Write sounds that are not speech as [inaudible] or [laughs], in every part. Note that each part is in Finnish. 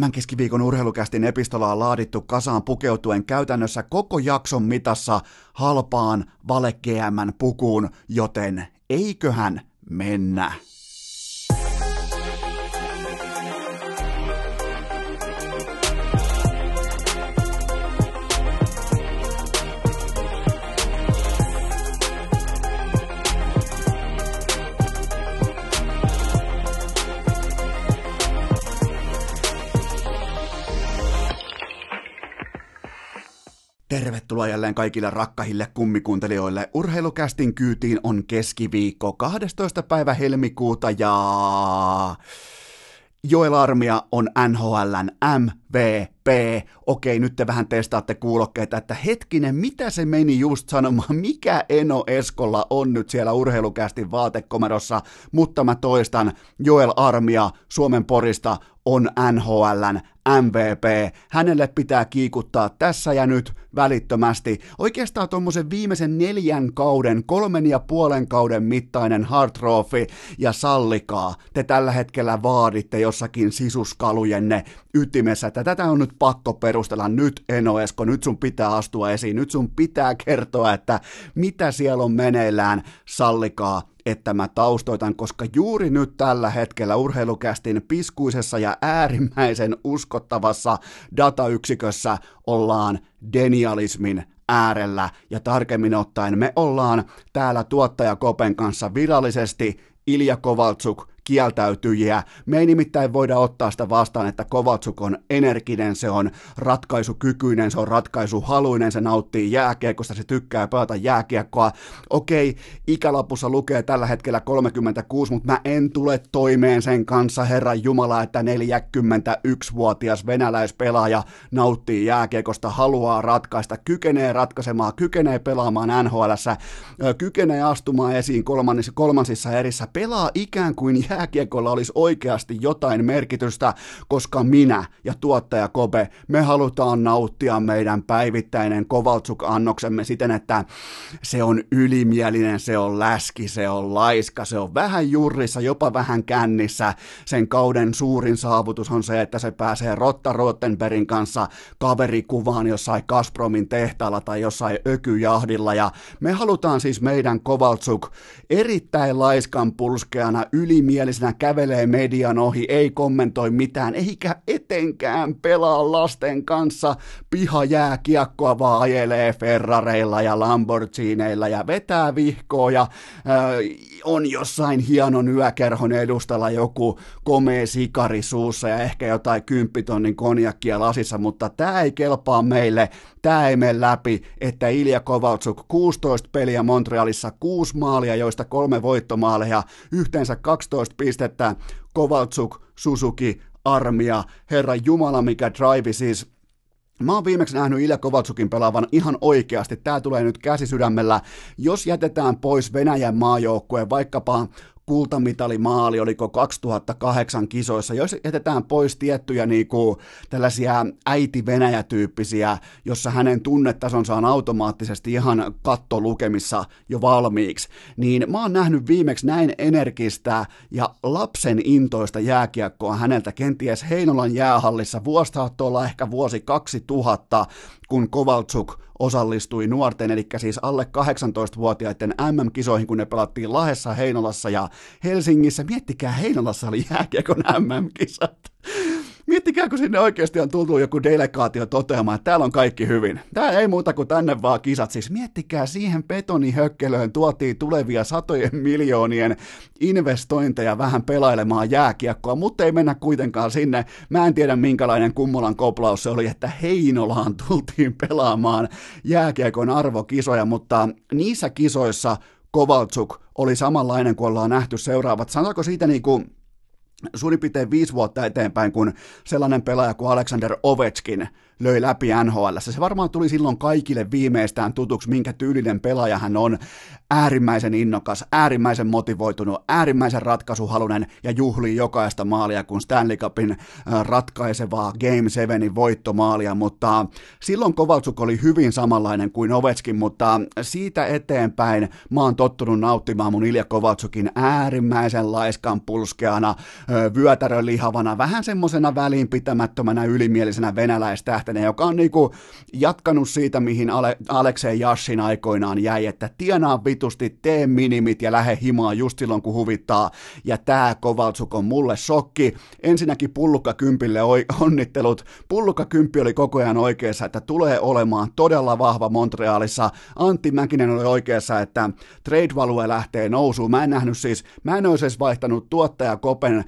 Tämän keskiviikon urheilukästin epistola on laadittu kasaan pukeutuen käytännössä koko jakson mitassa halpaan vale pukuun, joten eiköhän mennä. Tervetuloa jälleen kaikille rakkahille kummikuuntelijoille. Urheilukästin kyytiin on keskiviikko 12. päivä helmikuuta ja Joel Armia on NHLn MVP. Okei, nyt te vähän testaatte kuulokkeita, että hetkinen, mitä se meni just sanomaan, mikä Eno Eskolla on nyt siellä urheilukästin vaatekomerossa, mutta mä toistan, Joel Armia Suomen porista on NHLn MVP. Hänelle pitää kiikuttaa tässä ja nyt välittömästi. Oikeastaan tuommoisen viimeisen neljän kauden, kolmen ja puolen kauden mittainen hard trophy ja sallikaa. Te tällä hetkellä vaaditte jossakin sisuskalujenne ytimessä, että tätä on nyt pakko perustella. Nyt Eno Esko, nyt sun pitää astua esiin, nyt sun pitää kertoa, että mitä siellä on meneillään, sallikaa että mä taustoitan, koska juuri nyt tällä hetkellä urheilukästin piskuisessa ja äärimmäisen uskottavassa datayksikössä ollaan denialismin äärellä. Ja tarkemmin ottaen me ollaan täällä tuottaja Kopen kanssa virallisesti Ilja Kovaltsuk kieltäytyjiä. Me ei nimittäin voida ottaa sitä vastaan, että Kovatsuk on energinen, se on ratkaisukykyinen, se on ratkaisuhaluinen, se nauttii jääkiekosta, se tykkää pelata jääkiekkoa. Okei, ikälapussa lukee tällä hetkellä 36, mutta mä en tule toimeen sen kanssa, Herran Jumala, että 41-vuotias venäläispelaaja nauttii jääkiekosta, haluaa ratkaista, kykenee ratkaisemaan, kykenee pelaamaan NHL, kykenee astumaan esiin kolmansissa erissä, pelaa ikään kuin jää jääkiekolla olisi oikeasti jotain merkitystä, koska minä ja tuottaja Kobe, me halutaan nauttia meidän päivittäinen Kovaltsuk-annoksemme siten, että se on ylimielinen, se on läski, se on laiska, se on vähän jurrissa, jopa vähän kännissä. Sen kauden suurin saavutus on se, että se pääsee Rotta Rottenbergin kanssa kaverikuvaan jossain Kaspromin tehtaalla tai jossain ökyjahdilla. Ja me halutaan siis meidän Kovaltsuk erittäin laiskan pulskeana, ylimielinen ylimielisenä kävelee median ohi, ei kommentoi mitään, eikä etenkään pelaa lasten kanssa. Pihajääkiekkoa, vaan ajelee Ferrareilla ja Lamborghineilla ja vetää vihkoa ja äh, on jossain hienon yökerhon edustalla joku komea sikari suussa ja ehkä jotain kymppitonnin konjakkia lasissa, mutta tämä ei kelpaa meille, tämä ei mene läpi, että Ilja Kovaltsuk 16 peliä Montrealissa, 6 maalia, joista kolme voittomaaleja, yhteensä 12 pistettä, Kovaltsuk, Suzuki, Armia, herra Jumala mikä drive siis Mä oon viimeksi nähnyt Ilja Kovatsukin pelaavan ihan oikeasti. Tää tulee nyt käsi sydämellä. Jos jätetään pois Venäjän maajoukkueen vaikkapa kultamitalimaali, oliko 2008 kisoissa, jos jätetään pois tiettyjä niin kuin, tällaisia äiti-Venäjä-tyyppisiä, jossa hänen tunnetasonsa on automaattisesti ihan kattolukemissa jo valmiiksi, niin mä oon nähnyt viimeksi näin energistä ja lapsen intoista jääkiekkoa häneltä kenties Heinolan jäähallissa. Vuosi olla ehkä vuosi 2000, kun Kovaltsuk osallistui nuorten, eli siis alle 18-vuotiaiden MM-kisoihin, kun ne pelattiin Lahessa, Heinolassa ja Helsingissä. Miettikää, Heinolassa oli jääkiekon MM-kisat. Miettikää, kun sinne oikeasti on tultu joku delegaatio toteamaan, että täällä on kaikki hyvin. Tää ei muuta kuin tänne vaan kisat. Siis miettikää, siihen betonihökkelöön tuotiin tulevia satojen miljoonien investointeja vähän pelailemaan jääkiekkoa, mutta ei mennä kuitenkaan sinne. Mä en tiedä, minkälainen kummolan koplaus se oli, että Heinolaan tultiin pelaamaan jääkiekon arvokisoja, mutta niissä kisoissa Kovaltsuk oli samanlainen kuin ollaan nähty seuraavat. Sanotaanko siitä niin kuin suurin piirtein viisi vuotta eteenpäin, kun sellainen pelaaja kuin Alexander Ovechkin löi läpi NHL. Se varmaan tuli silloin kaikille viimeistään tutuksi, minkä tyylinen pelaaja hän on. Äärimmäisen innokas, äärimmäisen motivoitunut, äärimmäisen ratkaisuhalunen ja juhlii jokaista maalia, kun Stanley Cupin ratkaisevaa Game 7 voittomaalia, mutta silloin Kovaltsuk oli hyvin samanlainen kuin Ovechkin, mutta siitä eteenpäin mä oon tottunut nauttimaan mun Ilja Kovaltsukin äärimmäisen laiskan pulskeana, vyötärölihavana, vähän semmosena välinpitämättömänä ylimielisenä venäläistähtenä, joka on niinku jatkanut siitä, mihin Ale- Aleksei Jashin aikoinaan jäi, että tienaa vitusti, tee minimit ja lähde himaan just silloin, kun huvittaa, ja tää Kovaltsuk on mulle shokki. Ensinnäkin pullukka kympille onnittelut. Pullukka kymppi oli koko ajan oikeassa, että tulee olemaan todella vahva Montrealissa. Antti Mäkinen oli oikeassa, että trade value lähtee nousuun. Mä en nähnyt siis, mä en olisi vaihtanut tuottaja Kopen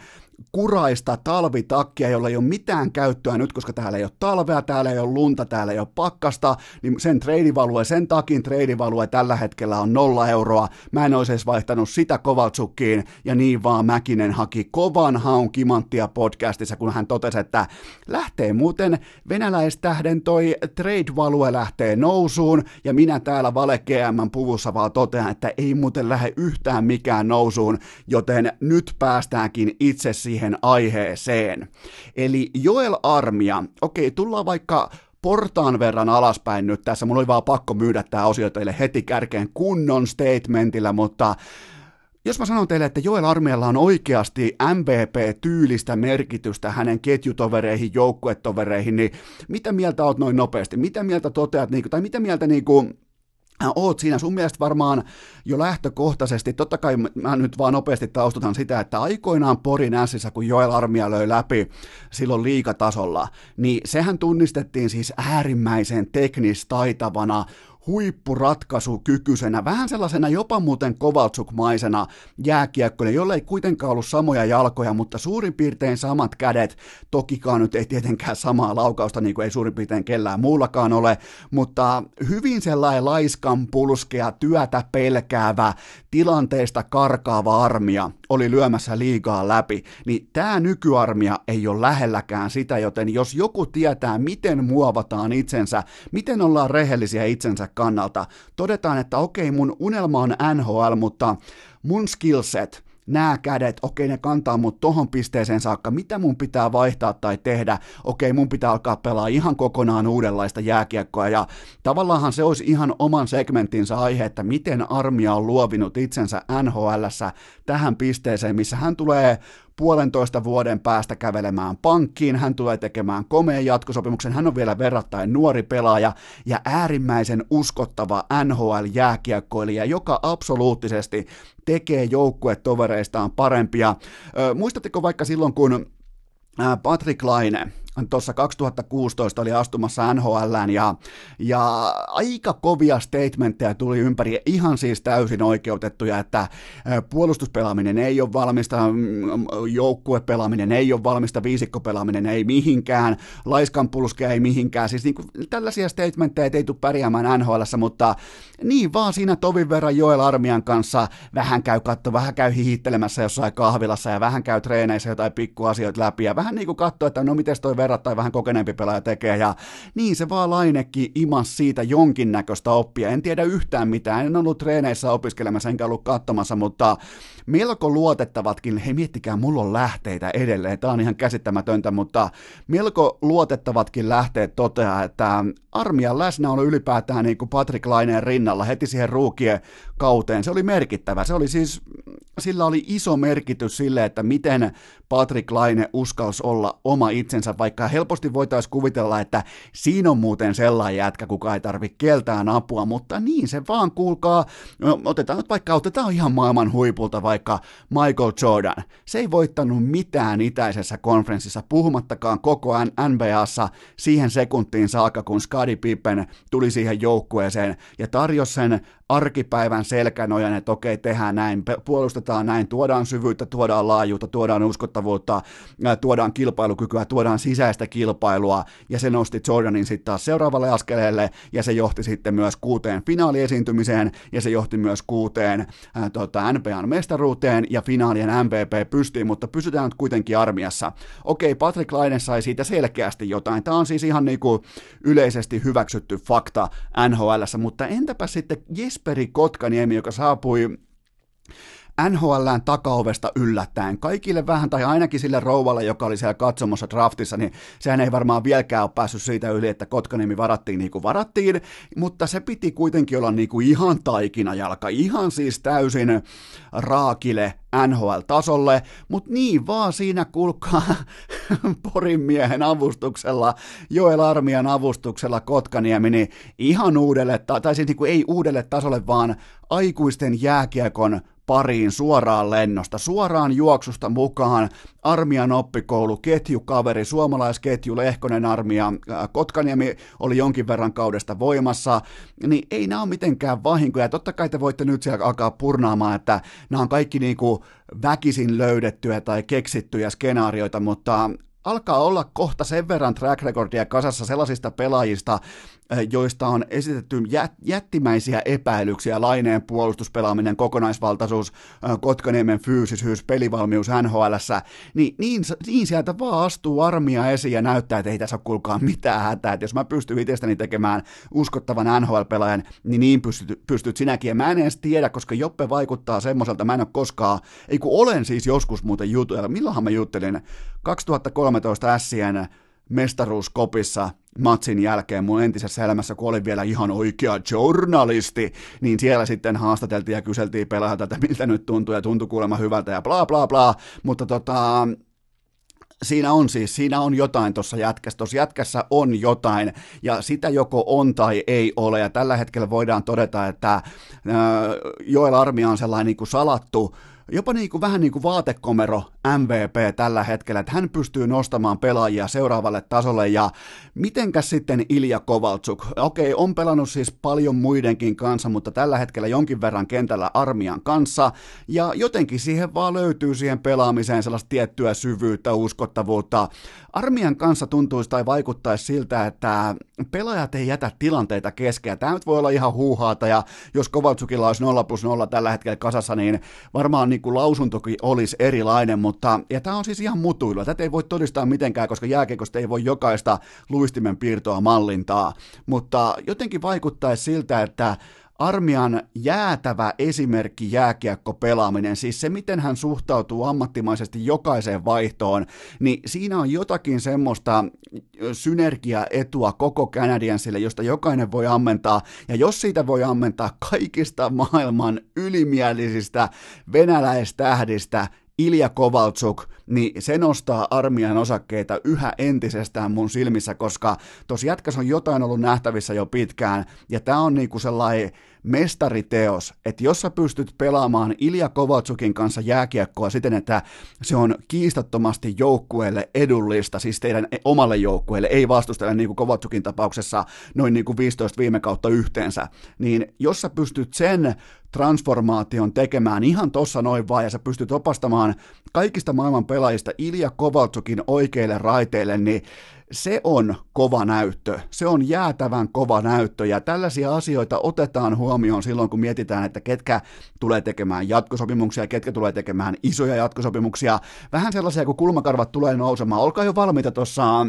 kuraista talvitakkia, jolla ei ole mitään käyttöä nyt, koska täällä ei ole talvea, täällä ei ole lunta, täällä ei ole pakkasta, niin sen treidivalue, sen takin treidivalue tällä hetkellä on nolla euroa. Mä en olisi edes vaihtanut sitä Kovaltsukkiin, ja niin vaan Mäkinen haki kovan haun kimanttia podcastissa, kun hän totesi, että lähtee muuten venäläistähden toi trade-value lähtee nousuun, ja minä täällä Vale GM puvussa vaan totean, että ei muuten lähde yhtään mikään nousuun, joten nyt päästäänkin itse siihen aiheeseen. Eli Joel Armia, okei, tullaan vaikka portaan verran alaspäin nyt tässä, mulla oli vaan pakko myydä tämä osio teille heti kärkeen kunnon statementillä, mutta jos mä sanon teille, että Joel Armialla on oikeasti MVP-tyylistä merkitystä hänen ketjutovereihin, joukkuetovereihin, niin mitä mieltä oot noin nopeasti? Mitä mieltä toteat, niin tai mitä mieltä niin kuin, oot siinä. Sun mielestä varmaan jo lähtökohtaisesti, totta kai mä nyt vaan nopeasti taustutan sitä, että aikoinaan Porin ässissä, kun Joel Armia löi läpi silloin liikatasolla, niin sehän tunnistettiin siis äärimmäisen teknistaitavana, huippuratkaisukykyisenä, vähän sellaisena jopa muuten Kovaltsuk-maisena jääkiekkoille, jolle ei kuitenkaan ollut samoja jalkoja, mutta suurin piirtein samat kädet, tokikaan nyt ei tietenkään samaa laukausta, niin kuin ei suurin piirtein kellään muullakaan ole, mutta hyvin sellainen laiskan pulskea, työtä pelkäävä, tilanteesta karkaava armia oli lyömässä liigaa läpi, niin tämä nykyarmia ei ole lähelläkään sitä, joten jos joku tietää, miten muovataan itsensä, miten ollaan rehellisiä itsensä kannalta. Todetaan, että okei, mun unelma on NHL, mutta mun skillset, nämä kädet, okei ne kantaa mut tohon pisteeseen saakka, mitä mun pitää vaihtaa tai tehdä, okei mun pitää alkaa pelaa ihan kokonaan uudenlaista jääkiekkoa ja tavallaanhan se olisi ihan oman segmenttinsä aihe, että miten armia on luovinut itsensä NHLssä tähän pisteeseen, missä hän tulee puolentoista vuoden päästä kävelemään pankkiin, hän tulee tekemään komeen jatkosopimuksen, hän on vielä verrattain nuori pelaaja ja äärimmäisen uskottava NHL-jääkiekkoilija, joka absoluuttisesti tekee joukkuetovereistaan parempia. Ö, muistatteko vaikka silloin, kun Patrick Laine, tuossa 2016 oli astumassa NHL ja, ja aika kovia statementteja tuli ympäri, ihan siis täysin oikeutettuja, että puolustuspelaaminen ei ole valmista, mm, joukkuepelaaminen ei ole valmista, viisikkopelaaminen ei mihinkään, laiskanpulskea ei mihinkään, siis niin kuin, tällaisia statementteja ei tule pärjäämään NHL, mutta niin vaan siinä tovin verran Joel Armian kanssa. Vähän käy katto, vähän käy hihittelemässä jossain kahvilassa ja vähän käy treeneissä jotain pikkuasioita läpi ja vähän niin kuin katsoo, että no miten toi verrattain vähän kokeneempi pelaaja tekee, ja niin se vaan Lainekin imas siitä jonkinnäköistä oppia. En tiedä yhtään mitään, en ollut treeneissä opiskelemassa enkä ollut katsomassa, mutta melko luotettavatkin, hei miettikää, mulla on lähteitä edelleen, tämä on ihan käsittämätöntä, mutta melko luotettavatkin lähteet toteaa, että armian läsnäolo ylipäätään niin kuin Patrick Laineen rinnalla heti siihen ruukien kauteen, se oli merkittävä, se oli siis, sillä oli iso merkitys sille, että miten Patrick Laine uskalsi olla oma itsensä, vaikka helposti voitaisiin kuvitella, että siinä on muuten sellainen jätkä, kuka ei tarvitse keltään apua, mutta niin se vaan kuulkaa, no, otetaan nyt vaikka, otetaan ihan maailman huipulta vaikka Michael Jordan. Se ei voittanut mitään itäisessä konferenssissa, puhumattakaan koko NBAssa siihen sekuntiin saakka, kun Scottie Pippen tuli siihen joukkueeseen ja tarjosi sen arkipäivän selkänojan, että okei, tehdään näin, puolustetaan näin, tuodaan syvyyttä, tuodaan laajuutta, tuodaan uskottavuutta, tuodaan kilpailukykyä, tuodaan sisäistä kilpailua, ja se nosti Jordanin sitten taas seuraavalle askeleelle, ja se johti sitten myös kuuteen finaaliesiintymiseen, ja se johti myös kuuteen ää, tota, NBAn mestaruuteen, ja finaalien MVP pystyy, mutta pysytään nyt kuitenkin armiassa. Okei, Patrick Laine sai siitä selkeästi jotain. Tämä on siis ihan niin kuin yleisesti hyväksytty fakta NHL, mutta entäpä sitten Jesperi Kotkaniemi, joka saapui NHLään takaovesta yllättäen. Kaikille vähän, tai ainakin sille rouvalle, joka oli siellä katsomassa draftissa, niin sehän ei varmaan vieläkään ole päässyt siitä yli, että Kotkanimi varattiin niin kuin varattiin, mutta se piti kuitenkin olla niin kuin ihan jalka, ihan siis täysin raakile NHL-tasolle, mutta niin vaan siinä kulkaa [laughs] Porin miehen avustuksella, Joel Armian avustuksella Kotkaniemi, niin ihan uudelle, tai siis niin kuin ei uudelle tasolle, vaan aikuisten jääkiekon pariin suoraan lennosta, suoraan juoksusta mukaan, armian oppikoulu, ketjukaveri, suomalaisketju, Lehkonen armia, Kotkaniemi oli jonkin verran kaudesta voimassa, niin ei nämä ole mitenkään vahinkoja. Totta kai te voitte nyt siellä alkaa purnaamaan, että nämä on kaikki niin kuin väkisin löydettyjä tai keksittyjä skenaarioita, mutta alkaa olla kohta sen verran track recordia kasassa sellaisista pelaajista, joista on esitetty jättimäisiä epäilyksiä, laineen puolustuspelaaminen, kokonaisvaltaisuus, eh, Kotkaniemen fyysisyys, pelivalmius NHL, niin, niin, niin sieltä vaan astuu armia esiin ja näyttää, että ei tässä ole kuulkaa mitään hätää, että jos mä pystyn itsestäni tekemään uskottavan NHL-pelaajan, niin niin pystyt, pystyt sinäkin, ja mä en edes tiedä, koska Joppe vaikuttaa semmoiselta, mä en ole koskaan, ei kun olen siis joskus muuten jutuilla, milloinhan mä juttelin, 2013 Sien mestaruuskopissa matsin jälkeen mun entisessä elämässä, kun olin vielä ihan oikea journalisti, niin siellä sitten haastateltiin ja kyseltiin pelaajalta, että miltä nyt tuntuu ja tuntui kuulemma hyvältä ja bla bla bla, mutta tota, siinä on siis, siinä on jotain tuossa jätkässä, tuossa jätkässä on jotain, ja sitä joko on tai ei ole, ja tällä hetkellä voidaan todeta, että Joel Armia on sellainen niin kuin salattu, jopa niin kuin, vähän niin kuin vaatekomero MVP tällä hetkellä, että hän pystyy nostamaan pelaajia seuraavalle tasolle ja mitenkäs sitten Ilja Kovaltsuk? Okei, on pelannut siis paljon muidenkin kanssa, mutta tällä hetkellä jonkin verran kentällä armian kanssa ja jotenkin siihen vaan löytyy siihen pelaamiseen sellaista tiettyä syvyyttä, uskottavuutta. Armian kanssa tuntuisi tai vaikuttaisi siltä, että pelaajat ei jätä tilanteita keskeä. Tämä nyt voi olla ihan huuhaata ja jos Kovaltsukilla olisi 0 plus 0 tällä hetkellä kasassa, niin varmaan niin kuin lausuntokin olisi erilainen, mutta ja tämä on siis ihan mutuilua. Tätä ei voi todistaa mitenkään, koska jääkiekosta ei voi jokaista luistimen piirtoa mallintaa, mutta jotenkin vaikuttaisi siltä, että Armian jäätävä esimerkki jääkiekko pelaaminen, siis se miten hän suhtautuu ammattimaisesti jokaiseen vaihtoon, niin siinä on jotakin semmoista synergiaetua koko Canadiansille, josta jokainen voi ammentaa, ja jos siitä voi ammentaa kaikista maailman ylimielisistä venäläistähdistä, Ilja Kovaltsuk, niin se nostaa armian osakkeita yhä entisestään mun silmissä, koska tuossa jätkäs on jotain ollut nähtävissä jo pitkään, ja tämä on niinku sellainen mestariteos, että jos sä pystyt pelaamaan Ilja Kovaltsukin kanssa jääkiekkoa siten, että se on kiistattomasti joukkueelle edullista, siis teidän omalle joukkueelle, ei vastustele niin kuin Kovaltsukin tapauksessa noin niin kuin 15 viime kautta yhteensä, niin jos sä pystyt sen transformaation tekemään ihan tossa noin vaan, ja sä pystyt opastamaan kaikista maailman pelaajista Ilja Kovaltsukin oikeille raiteille, niin se on kova näyttö, se on jäätävän kova näyttö. Ja tällaisia asioita otetaan huomioon silloin, kun mietitään, että ketkä tulee tekemään jatkosopimuksia, ketkä tulee tekemään isoja jatkosopimuksia, vähän sellaisia, kun kulmakarvat tulee nousemaan, olkaa jo valmiita tuossa,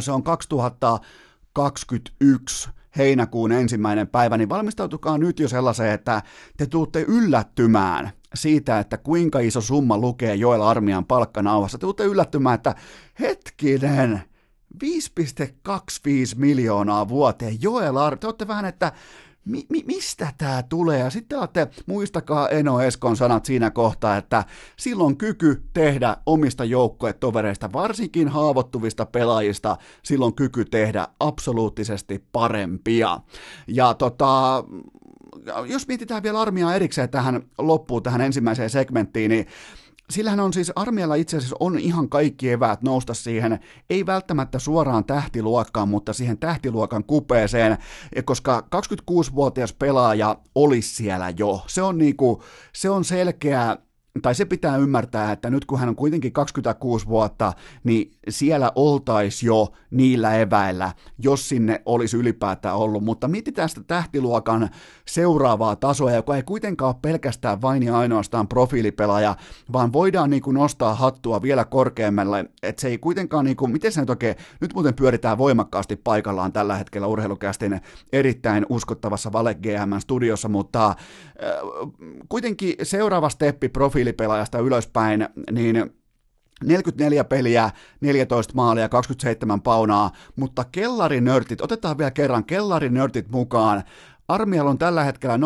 se on 2021 heinäkuun ensimmäinen päivä, niin valmistautukaa nyt jo sellaiseen, että te tuutte yllättymään siitä, että kuinka iso summa lukee Joel Armian palkkanauhassa. Te tuutte yllättymään, että hetkinen, 5,25 miljoonaa vuoteen. Joel Ar, te olette vähän, että mi, mi, mistä tämä tulee? Ja sitten olette, muistakaa Eno Eskon sanat siinä kohtaa, että silloin kyky tehdä omista joukkuetovereista, varsinkin haavoittuvista pelaajista, silloin kyky tehdä absoluuttisesti parempia. Ja tota, jos mietitään vielä armiaa erikseen tähän loppuun, tähän ensimmäiseen segmenttiin, niin sillähän on siis, armialla itse asiassa on ihan kaikki eväät nousta siihen, ei välttämättä suoraan tähtiluokkaan, mutta siihen tähtiluokan kupeeseen, koska 26-vuotias pelaaja olisi siellä jo. Se on, niinku, se on selkeä tai se pitää ymmärtää, että nyt kun hän on kuitenkin 26 vuotta, niin siellä oltaisi jo niillä eväillä, jos sinne olisi ylipäätään ollut. Mutta mietitään sitä tähtiluokan seuraavaa tasoa, joka ei kuitenkaan ole pelkästään vain ja ainoastaan profiilipelaaja, vaan voidaan niin kuin nostaa hattua vielä korkeammalle. Että se ei kuitenkaan, niin kuin, miten se nyt oikein, nyt muuten pyöritään voimakkaasti paikallaan tällä hetkellä urheilukästin erittäin uskottavassa Vale GM studiossa, mutta äh, kuitenkin seuraava steppi profiili profiilipelaajasta ylöspäin, niin 44 peliä, 14 maalia, 27 paunaa, mutta kellarinörtit, otetaan vielä kerran kellarinörtit mukaan, Armialla on tällä hetkellä 0,99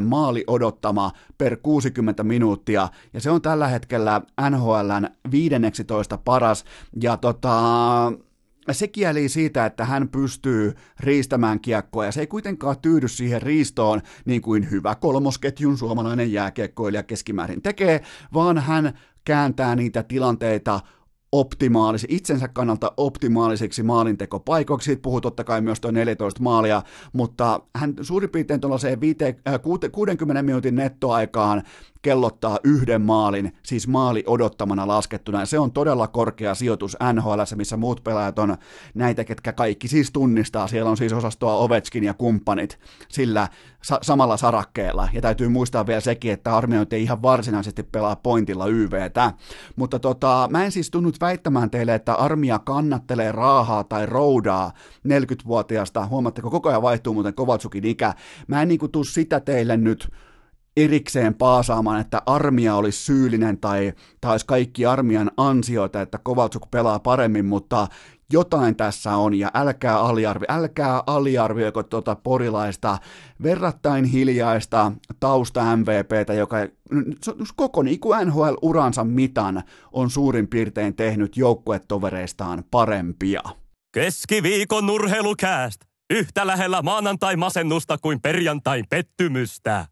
maali odottama per 60 minuuttia, ja se on tällä hetkellä NHLn 15 paras, ja tota, se kieli siitä, että hän pystyy riistämään kiekkoa ja se ei kuitenkaan tyydy siihen riistoon niin kuin hyvä kolmosketjun suomalainen jääkiekkoilija keskimäärin tekee, vaan hän kääntää niitä tilanteita optimaalisi, itsensä kannalta optimaalisiksi maalintekopaikoiksi. Siitä puhuu totta kai myös tuo 14 maalia, mutta hän suurin piirtein tuollaiseen 60 äh, minuutin nettoaikaan kellottaa yhden maalin, siis maali odottamana laskettuna, ja se on todella korkea sijoitus NHL, missä muut pelaajat on näitä, ketkä kaikki siis tunnistaa, siellä on siis osastoa Ovechkin ja kumppanit sillä sa- samalla sarakkeella, ja täytyy muistaa vielä sekin, että Armia ei ihan varsinaisesti pelaa pointilla YVtä, mutta tota, mä en siis tunnut väittämään teille, että Armia kannattelee raahaa tai roudaa 40-vuotiaasta, huomatteko, koko ajan vaihtuu muuten Kovatsukin ikä, mä en niinku tuu sitä teille nyt erikseen paasaamaan, että armia olisi syyllinen tai, tai olisi kaikki armian ansioita, että Kovaltsuk pelaa paremmin, mutta jotain tässä on, ja älkää, aliarvi, älkää aliarvioiko tuota porilaista verrattain hiljaista tausta MVPtä, joka koko niin kuin NHL-uransa mitan on suurin piirtein tehnyt joukkuetovereistaan parempia. Keskiviikon nurheilukääst! Yhtä lähellä maanantai-masennusta kuin perjantai pettymystä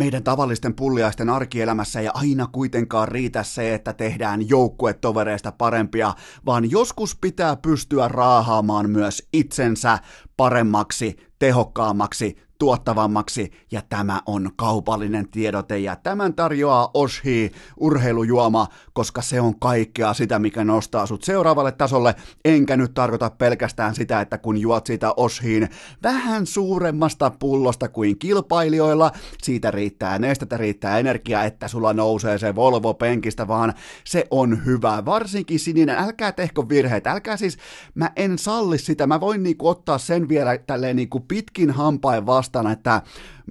meidän tavallisten pulliaisten arkielämässä ei aina kuitenkaan riitä se, että tehdään joukkuetovereista parempia, vaan joskus pitää pystyä raahaamaan myös itsensä paremmaksi, tehokkaammaksi, tuottavammaksi ja tämä on kaupallinen tiedote ja tämän tarjoaa Oshi urheilujuoma, koska se on kaikkea sitä, mikä nostaa sut seuraavalle tasolle, enkä nyt tarkoita pelkästään sitä, että kun juot siitä Oshiin vähän suuremmasta pullosta kuin kilpailijoilla, siitä riittää nestettä, riittää energiaa, että sulla nousee se Volvo penkistä, vaan se on hyvä, varsinkin sininen, älkää tehkö virheitä, älkää siis, mä en salli sitä, mä voin niinku ottaa sen vielä tälleen niinku pitkin hampain vastaan, vastaan, että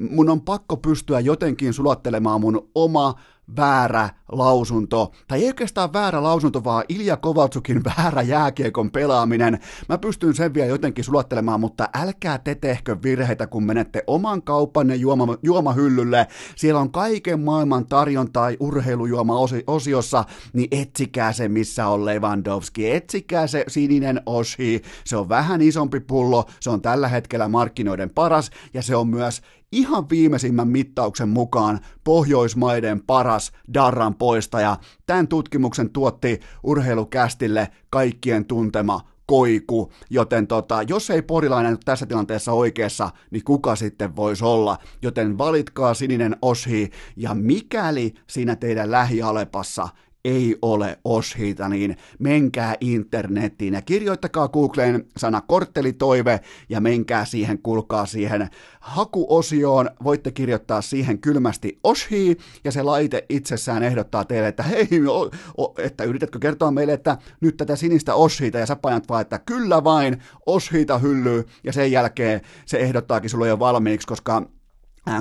mun on pakko pystyä jotenkin sulattelemaan mun oma väärä lausunto, tai ei oikeastaan väärä lausunto, vaan Ilja Kovaltsukin [laughs] väärä jääkiekon pelaaminen. Mä pystyn sen vielä jotenkin sulattelemaan, mutta älkää te tehkö virheitä, kun menette oman kauppanne juoma, juomahyllylle. Siellä on kaiken maailman tarjontaa urheilujuoma-osiossa, niin etsikää se, missä on Lewandowski. Etsikää se sininen oshi. Se on vähän isompi pullo, se on tällä hetkellä markkinoiden paras, ja se on myös ihan viimeisimmän mittauksen mukaan Pohjoismaiden paras darran poistaja. Tämän tutkimuksen tuotti urheilukästille kaikkien tuntema koiku, joten tota, jos ei porilainen tässä tilanteessa oikeassa, niin kuka sitten voisi olla? Joten valitkaa sininen oshi, ja mikäli siinä teidän lähialepassa ei ole Oshita, niin menkää internettiin ja kirjoittakaa Googleen sana korttelitoive ja menkää siihen, kulkaa siihen hakuosioon. Voitte kirjoittaa siihen kylmästi Oshi ja se laite itsessään ehdottaa teille, että hei, o, o, että yritätkö kertoa meille, että nyt tätä sinistä Oshita ja sä painat vaan, että kyllä vain Oshita hyllyy ja sen jälkeen se ehdottaakin sulle jo valmiiksi, koska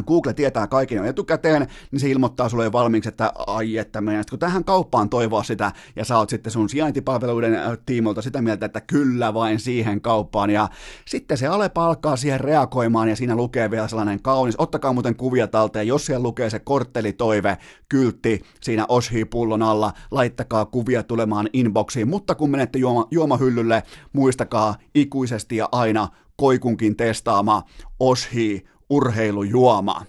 Google tietää kaiken jo etukäteen, niin se ilmoittaa sulle jo valmiiksi, että ai että meidän, kun tähän kauppaan toivoa sitä, ja sä oot sitten sun sijaintipalveluiden tiimolta sitä mieltä, että kyllä vain siihen kauppaan, ja sitten se Alepa alkaa siihen reagoimaan, ja siinä lukee vielä sellainen kaunis, ottakaa muuten kuvia talteen, jos siellä lukee se korttelitoive, kyltti siinä Oshi-pullon alla, laittakaa kuvia tulemaan inboxiin, mutta kun menette juoma, juomahyllylle, muistakaa ikuisesti ja aina koikunkin testaama Oshi urheilujuoma.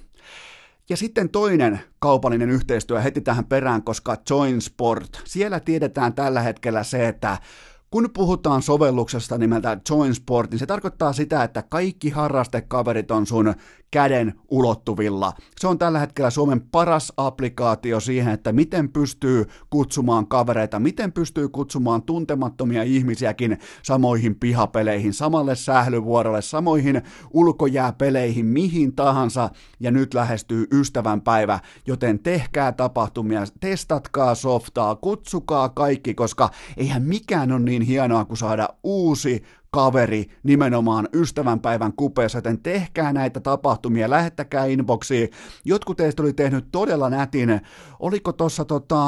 Ja sitten toinen kaupallinen yhteistyö heti tähän perään, koska Join Sport, siellä tiedetään tällä hetkellä se, että kun puhutaan sovelluksesta nimeltä Join Sport, niin se tarkoittaa sitä, että kaikki harrastekaverit on sun käden ulottuvilla. Se on tällä hetkellä Suomen paras applikaatio siihen, että miten pystyy kutsumaan kavereita, miten pystyy kutsumaan tuntemattomia ihmisiäkin samoihin pihapeleihin, samalle sählyvuorolle, samoihin ulkojääpeleihin, mihin tahansa, ja nyt lähestyy ystävänpäivä, joten tehkää tapahtumia, testatkaa softaa, kutsukaa kaikki, koska eihän mikään ole niin hienoa kuin saada uusi kaveri nimenomaan ystävänpäivän kupeessa, joten tehkää näitä tapahtumia, lähettäkää inboxiin. Jotkut teistä oli tehnyt todella nätin, oliko tossa tota,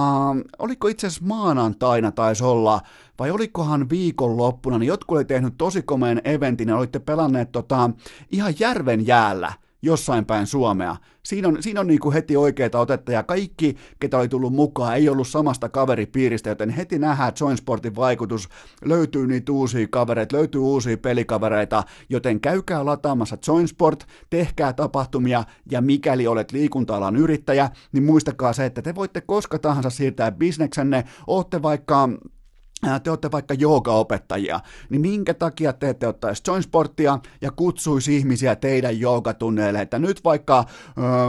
oliko itse asiassa maanantaina taisi olla, vai olikohan viikonloppuna, niin jotkut oli tehnyt tosi komeen eventin ja olitte pelanneet tota, ihan järven jäällä jossain päin Suomea. Siinä on, siinä on niin kuin heti oikeita otetta ja kaikki, ketä oli tullut mukaan, ei ollut samasta kaveripiiristä, joten heti nähdään Joinsportin vaikutus, löytyy niitä uusia kavereita, löytyy uusia pelikavereita, joten käykää lataamassa Joinsport, tehkää tapahtumia ja mikäli olet liikunta-alan yrittäjä, niin muistakaa se, että te voitte koska tahansa siirtää bisneksenne, ootte vaikka te olette vaikka joogaopettajia, niin minkä takia te ette ottaisi joinsporttia ja kutsuisi ihmisiä teidän joogatunneille, että nyt vaikka,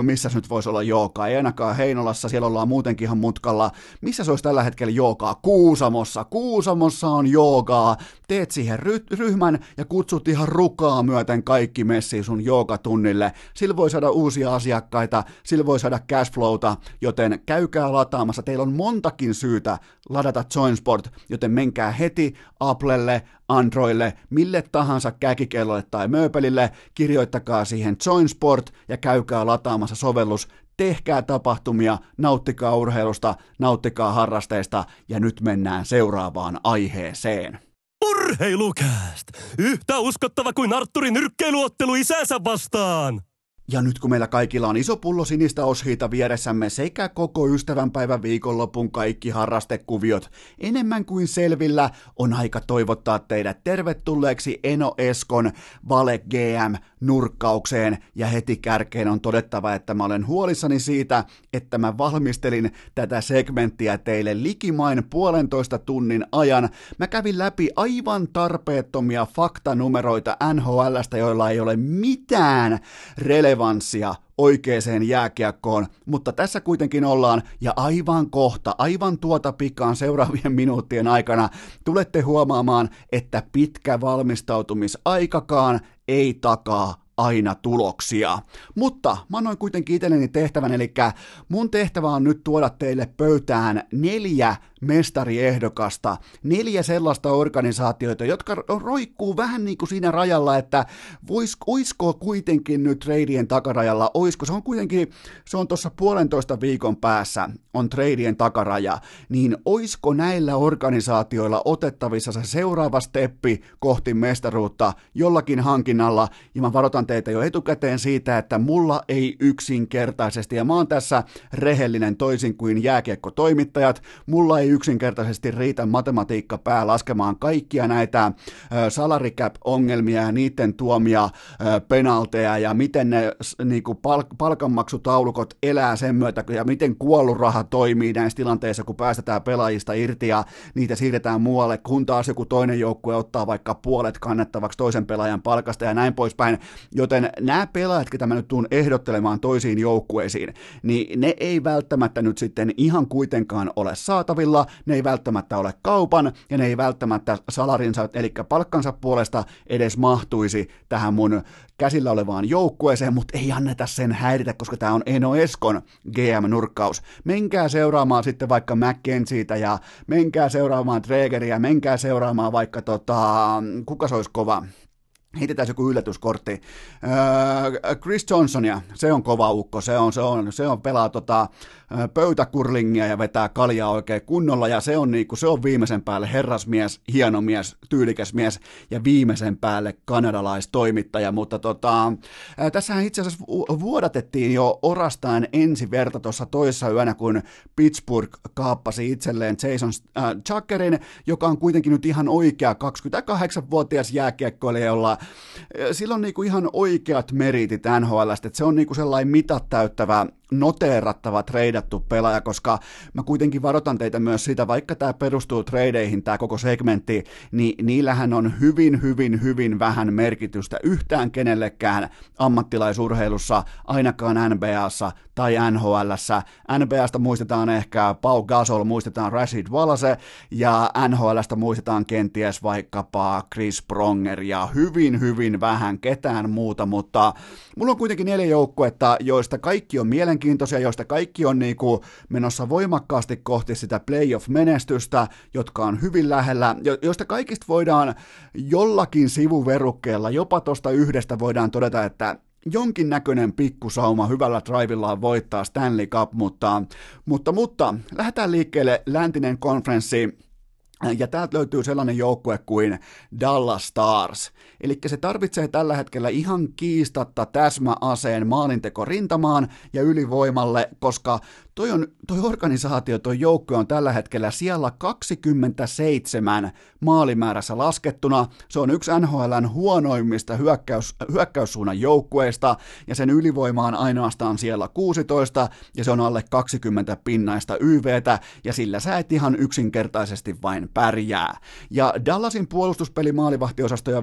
missä nyt voisi olla joogaa, ei ainakaan Heinolassa, siellä ollaan muutenkin ihan mutkalla, missä se olisi tällä hetkellä joogaa? Kuusamossa, Kuusamossa on joogaa, teet siihen ry- ryhmän ja kutsut ihan rukaa myöten kaikki messiin sun joogatunnille, sillä voi saada uusia asiakkaita, sillä voi saada cashflowta, joten käykää lataamassa, teillä on montakin syytä ladata Joinsport, joten menkää heti Applelle, Androille, mille tahansa käkikellolle tai mööpelille, kirjoittakaa siihen Joinsport ja käykää lataamassa sovellus, tehkää tapahtumia, nauttikaa urheilusta, nauttikaa harrasteista ja nyt mennään seuraavaan aiheeseen. Urheilukääst! Yhtä uskottava kuin Arturin nyrkkeiluottelu isänsä vastaan! Ja nyt kun meillä kaikilla on iso pullo sinistä oshiita vieressämme sekä koko ystävänpäivän viikonlopun kaikki harrastekuviot enemmän kuin selvillä, on aika toivottaa teidät tervetulleeksi Eno Eskon Vale GM nurkkaukseen ja heti kärkeen on todettava, että mä olen huolissani siitä, että mä valmistelin tätä segmenttiä teille likimain puolentoista tunnin ajan. Mä kävin läpi aivan tarpeettomia faktanumeroita NHLstä, joilla ei ole mitään relevanssia oikeaan jääkiekkoon, mutta tässä kuitenkin ollaan ja aivan kohta, aivan tuota pikaan seuraavien [laughs] minuuttien aikana tulette huomaamaan, että pitkä valmistautumisaikakaan ei takaa aina tuloksia. Mutta mä annoin kuitenkin itselleni tehtävän, eli mun tehtävä on nyt tuoda teille pöytään neljä mestariehdokasta, neljä sellaista organisaatioita, jotka roikkuu vähän niin kuin siinä rajalla, että vois, oisko kuitenkin nyt treidien takarajalla, oisko, se on kuitenkin, se on tuossa puolentoista viikon päässä, on treidien takaraja, niin oisko näillä organisaatioilla otettavissa se seuraava steppi kohti mestaruutta jollakin hankinnalla, ja mä varoitan teitä jo etukäteen siitä, että mulla ei yksinkertaisesti, ja mä oon tässä rehellinen toisin kuin jääkiekko-toimittajat, mulla ei yksinkertaisesti riitä matematiikka pää laskemaan kaikkia näitä salary ongelmia ja niiden tuomia penalteja ja miten ne niin kuin palk- palkanmaksutaulukot elää sen myötä ja miten kuolluraha toimii näissä tilanteissa, kun päästetään pelaajista irti ja niitä siirretään muualle, kun taas joku toinen joukkue ottaa vaikka puolet kannettavaksi toisen pelaajan palkasta ja näin poispäin. Joten nämä pelaajat, ketä mä nyt tuun ehdottelemaan toisiin joukkueisiin, niin ne ei välttämättä nyt sitten ihan kuitenkaan ole saatavilla, ne ei välttämättä ole kaupan ja ne ei välttämättä salarinsa, eli palkkansa puolesta edes mahtuisi tähän mun käsillä olevaan joukkueeseen, mutta ei anneta sen häiritä, koska tämä on Eno Eskon GM-nurkkaus. Menkää seuraamaan sitten vaikka McKenzietä ja menkää seuraamaan Trägeriä, menkää seuraamaan vaikka tota, kuka se olisi kova, heitetään joku yllätyskortti. Öö, Chris Johnsonia, se on kova ukko, se on, se on, se on pelaa tota, pöytäkurlingia ja vetää kaljaa oikein kunnolla, ja se on, niinku, se on viimeisen päälle herrasmies, hieno mies, tyylikäs mies, ja viimeisen päälle kanadalaistoimittaja, mutta tota, tässähän itse asiassa vuodatettiin jo orastaan ensi verta tuossa toissa yönä, kun Pittsburgh kaappasi itselleen Jason Chuckerin, joka on kuitenkin nyt ihan oikea 28-vuotias jääkiekkoilija, jolla sillä on niinku ihan oikeat meritit NHLstä, että se on niinku sellainen mitat täyttävä noteerattava treidattu pelaaja, koska mä kuitenkin varoitan teitä myös siitä, vaikka tämä perustuu treideihin, tämä koko segmentti, niin niillähän on hyvin, hyvin, hyvin vähän merkitystä yhtään kenellekään ammattilaisurheilussa, ainakaan NBAssa tai NHLssä. NBAsta muistetaan ehkä Pau Gasol, muistetaan Rashid Wallace, ja NHLstä muistetaan kenties vaikkapa Chris Pronger, ja hyvin, hyvin vähän ketään muuta, mutta mulla on kuitenkin neljä joukkuetta, joista kaikki on mielenkiintoisia, joista kaikki on niin kuin menossa voimakkaasti kohti sitä playoff-menestystä, jotka on hyvin lähellä, joista kaikista voidaan jollakin sivuverukkeella, jopa tuosta yhdestä voidaan todeta, että jonkinnäköinen pikkusauma hyvällä drivillaan voittaa Stanley Cup, mutta, mutta, mutta lähdetään liikkeelle läntinen konferenssi, ja täältä löytyy sellainen joukkue kuin Dallas Stars. Eli se tarvitsee tällä hetkellä ihan kiistatta täsmäaseen maalinteko rintamaan ja ylivoimalle, koska toi, on, toi organisaatio, toi joukko on tällä hetkellä siellä 27 maalimäärässä laskettuna. Se on yksi NHLn huonoimmista hyökkäys, hyökkäyssuunnan joukkueista, ja sen ylivoima on ainoastaan siellä 16, ja se on alle 20 pinnaista YVtä, ja sillä sä et ihan yksinkertaisesti vain pärjää. Ja Dallasin puolustuspeli, maalivahtiosasto ja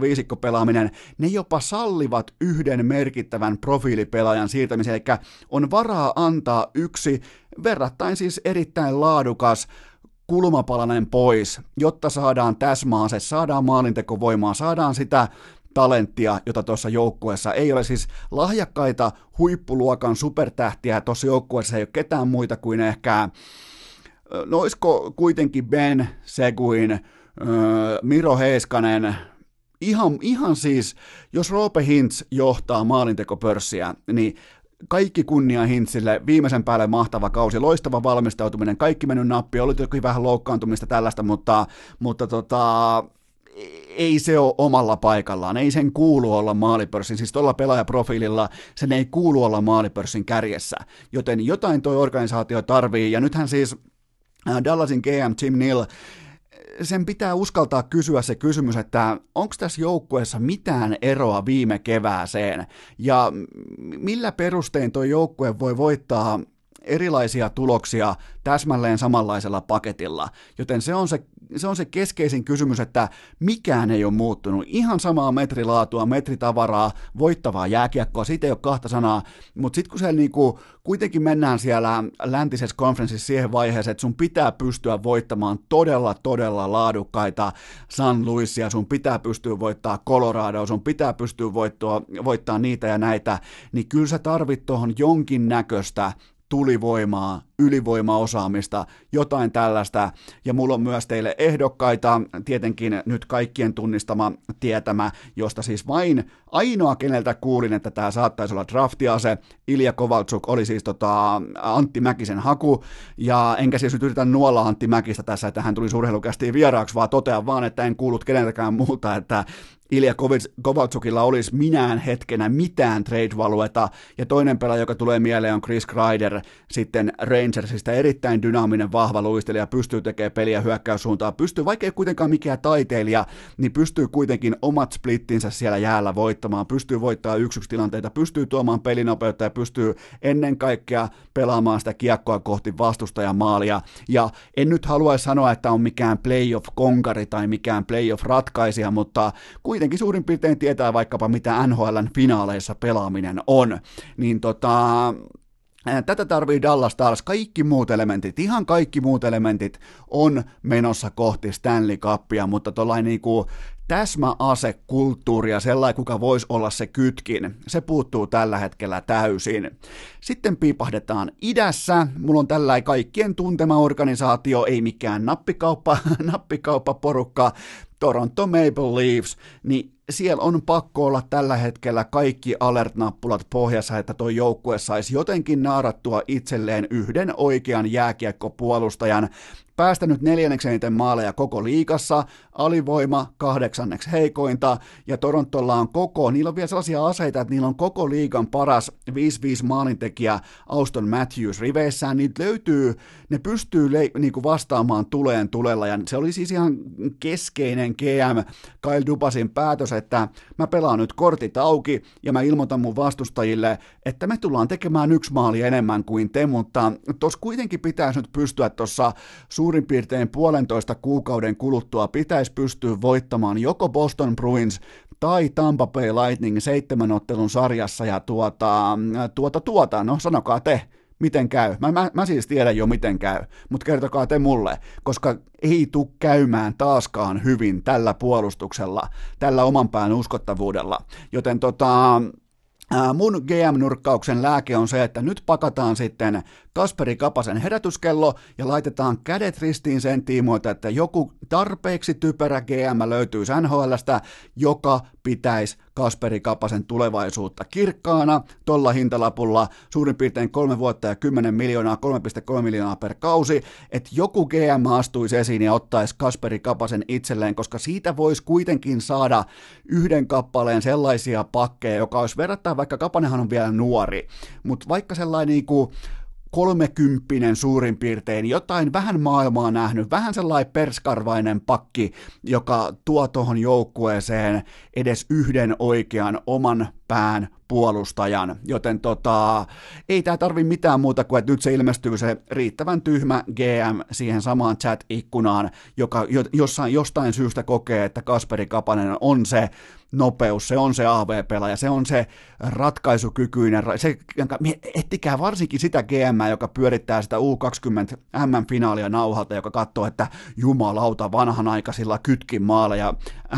viisikkopelaaminen, ne jopa sallivat yhden merkittävän profiilipelaajan siirtämisen, eli on varaa antaa yksi verrattain siis erittäin laadukas kulmapalanen pois, jotta saadaan täsmäase, saadaan maalintekovoimaa, saadaan sitä talenttia, jota tuossa joukkueessa ei ole. Siis lahjakkaita huippuluokan supertähtiä, tuossa joukkueessa ei ole ketään muita kuin ehkä, no kuitenkin Ben Seguin, Miro Heiskanen, ihan, ihan siis, jos Roope Hintz johtaa maalintekopörssiä, niin kaikki kunnia Hintsille, viimeisen päälle mahtava kausi, loistava valmistautuminen, kaikki mennyt nappi, oli toki vähän loukkaantumista tällaista, mutta, mutta tota, ei se ole omalla paikallaan, ei sen kuulu olla maalipörssin, siis tuolla pelaajaprofiililla sen ei kuulu olla maalipörssin kärjessä, joten jotain toi organisaatio tarvii, ja nythän siis äh, Dallasin GM Tim Neal sen pitää uskaltaa kysyä se kysymys, että onko tässä joukkueessa mitään eroa viime kevääseen? Ja millä perustein tuo joukkue voi voittaa erilaisia tuloksia täsmälleen samanlaisella paketilla. Joten se on se, se on se keskeisin kysymys, että mikään ei ole muuttunut. Ihan samaa metrilaatua, metritavaraa, voittavaa jääkiekkoa, siitä ei ole kahta sanaa, mutta sitten kun siellä niinku, kuitenkin mennään siellä läntisessä konferenssissa siihen vaiheeseen, että sun pitää pystyä voittamaan todella, todella laadukkaita San Luisia, sun pitää pystyä voittaa Colorado, sun pitää pystyä voittaa, voittaa niitä ja näitä, niin kyllä sä tarvit tuohon jonkinnäköistä tulivoimaa, ylivoimaosaamista, jotain tällaista. Ja mulla on myös teille ehdokkaita, tietenkin nyt kaikkien tunnistama tietämä, josta siis vain ainoa keneltä kuulin, että tämä saattaisi olla draftiase. Ilja Kovaltsuk oli siis tota Antti Mäkisen haku, ja enkä siis nyt yritä nuolla Antti Mäkistä tässä, että hän tuli surheilukästiin vieraaksi, vaan totean vaan, että en kuullut keneltäkään muuta, että Ilja Kovaltsukilla olisi minään hetkenä mitään trade-valueta, ja toinen pelaaja, joka tulee mieleen, on Chris Kreider, sitten Rangersista. Erittäin dynaaminen, vahva luistelija, pystyy tekemään peliä hyökkäyssuuntaan, pystyy, vaikka ei kuitenkaan mikään taiteilija, niin pystyy kuitenkin omat splittinsä siellä jäällä voittamaan, pystyy voittaa yksi tilanteita, pystyy tuomaan pelinopeutta ja pystyy ennen kaikkea pelaamaan sitä kiekkoa kohti vastustajan maalia, ja en nyt haluaisi sanoa, että on mikään playoff-konkari tai mikään playoff-ratkaisija, mutta kuitenkin suurin piirtein tietää vaikkapa mitä NHLn finaaleissa pelaaminen on, niin tota, Tätä tarvii Dallas Stars. Kaikki muut elementit, ihan kaikki muut elementit on menossa kohti Stanley Cupia, mutta tuollainen niinku täsmäasekulttuuria, sellainen kuka voisi olla se kytkin, se puuttuu tällä hetkellä täysin. Sitten piipahdetaan idässä, mulla on tällä kaikkien tuntema organisaatio, ei mikään nappikauppa, [laughs] nappikauppaporukka, Toronto Maple Leafs, niin siellä on pakko olla tällä hetkellä kaikki alert-nappulat pohjassa, että tuo joukkue saisi jotenkin naarattua itselleen yhden oikean jääkiekkopuolustajan, päästänyt neljänneksi eniten maaleja koko liikassa, alivoima kahdeksanneksi heikointa, ja Torontolla on koko, niillä on vielä sellaisia aseita, että niillä on koko liigan paras 5-5 maalintekijä Auston Matthews riveissään, niitä löytyy, ne pystyy le- niinku vastaamaan tuleen tulella, ja se oli siis ihan keskeinen GM Kyle Dubasin päätös, että mä pelaan nyt kortit auki, ja mä ilmoitan mun vastustajille, että me tullaan tekemään yksi maali enemmän kuin te, mutta tos kuitenkin pitäisi nyt pystyä tuossa suurin piirtein puolentoista kuukauden kuluttua pitäisi pystyä voittamaan joko Boston Bruins tai Tampa Bay Lightning seitsemän ottelun sarjassa ja tuota, tuota, tuota, no sanokaa te, miten käy. Mä, mä, mä siis tiedän jo miten käy, mutta kertokaa te mulle, koska ei tu käymään taaskaan hyvin tällä puolustuksella, tällä oman pään uskottavuudella. Joten tota, Mun GM-nurkkauksen lääke on se, että nyt pakataan sitten Kasperi Kapasen herätyskello ja laitetaan kädet ristiin sen tiimoilta, että joku tarpeeksi typerä GM löytyy NHLstä, joka pitäisi Kasperi Kapasen tulevaisuutta kirkkaana tuolla hintalapulla. Suurin piirtein kolme vuotta ja 10 miljoonaa, 3,3 miljoonaa per kausi, että joku GM astuisi esiin ja ottaisi Kasperi Kapasen itselleen, koska siitä voisi kuitenkin saada yhden kappaleen sellaisia pakkeja, joka olisi verrattuna, vaikka Kapanenhan on vielä nuori, mutta vaikka sellainen niin kuin kolmekymppinen suurin piirtein, jotain vähän maailmaa nähnyt, vähän sellainen perskarvainen pakki, joka tuo tuohon joukkueeseen edes yhden oikean oman pään puolustajan, joten tota, ei tämä tarvi mitään muuta kuin, että nyt se ilmestyy se riittävän tyhmä GM siihen samaan chat-ikkunaan, joka jossain, jostain syystä kokee, että Kasperi Kapanen on se nopeus, se on se AV-pelaaja, se on se ratkaisukykyinen, se, ettikää varsinkin sitä GM, joka pyörittää sitä U20 M-finaalia nauhalta, joka katsoo, että jumalauta vanhanaikaisilla kytkin maaleja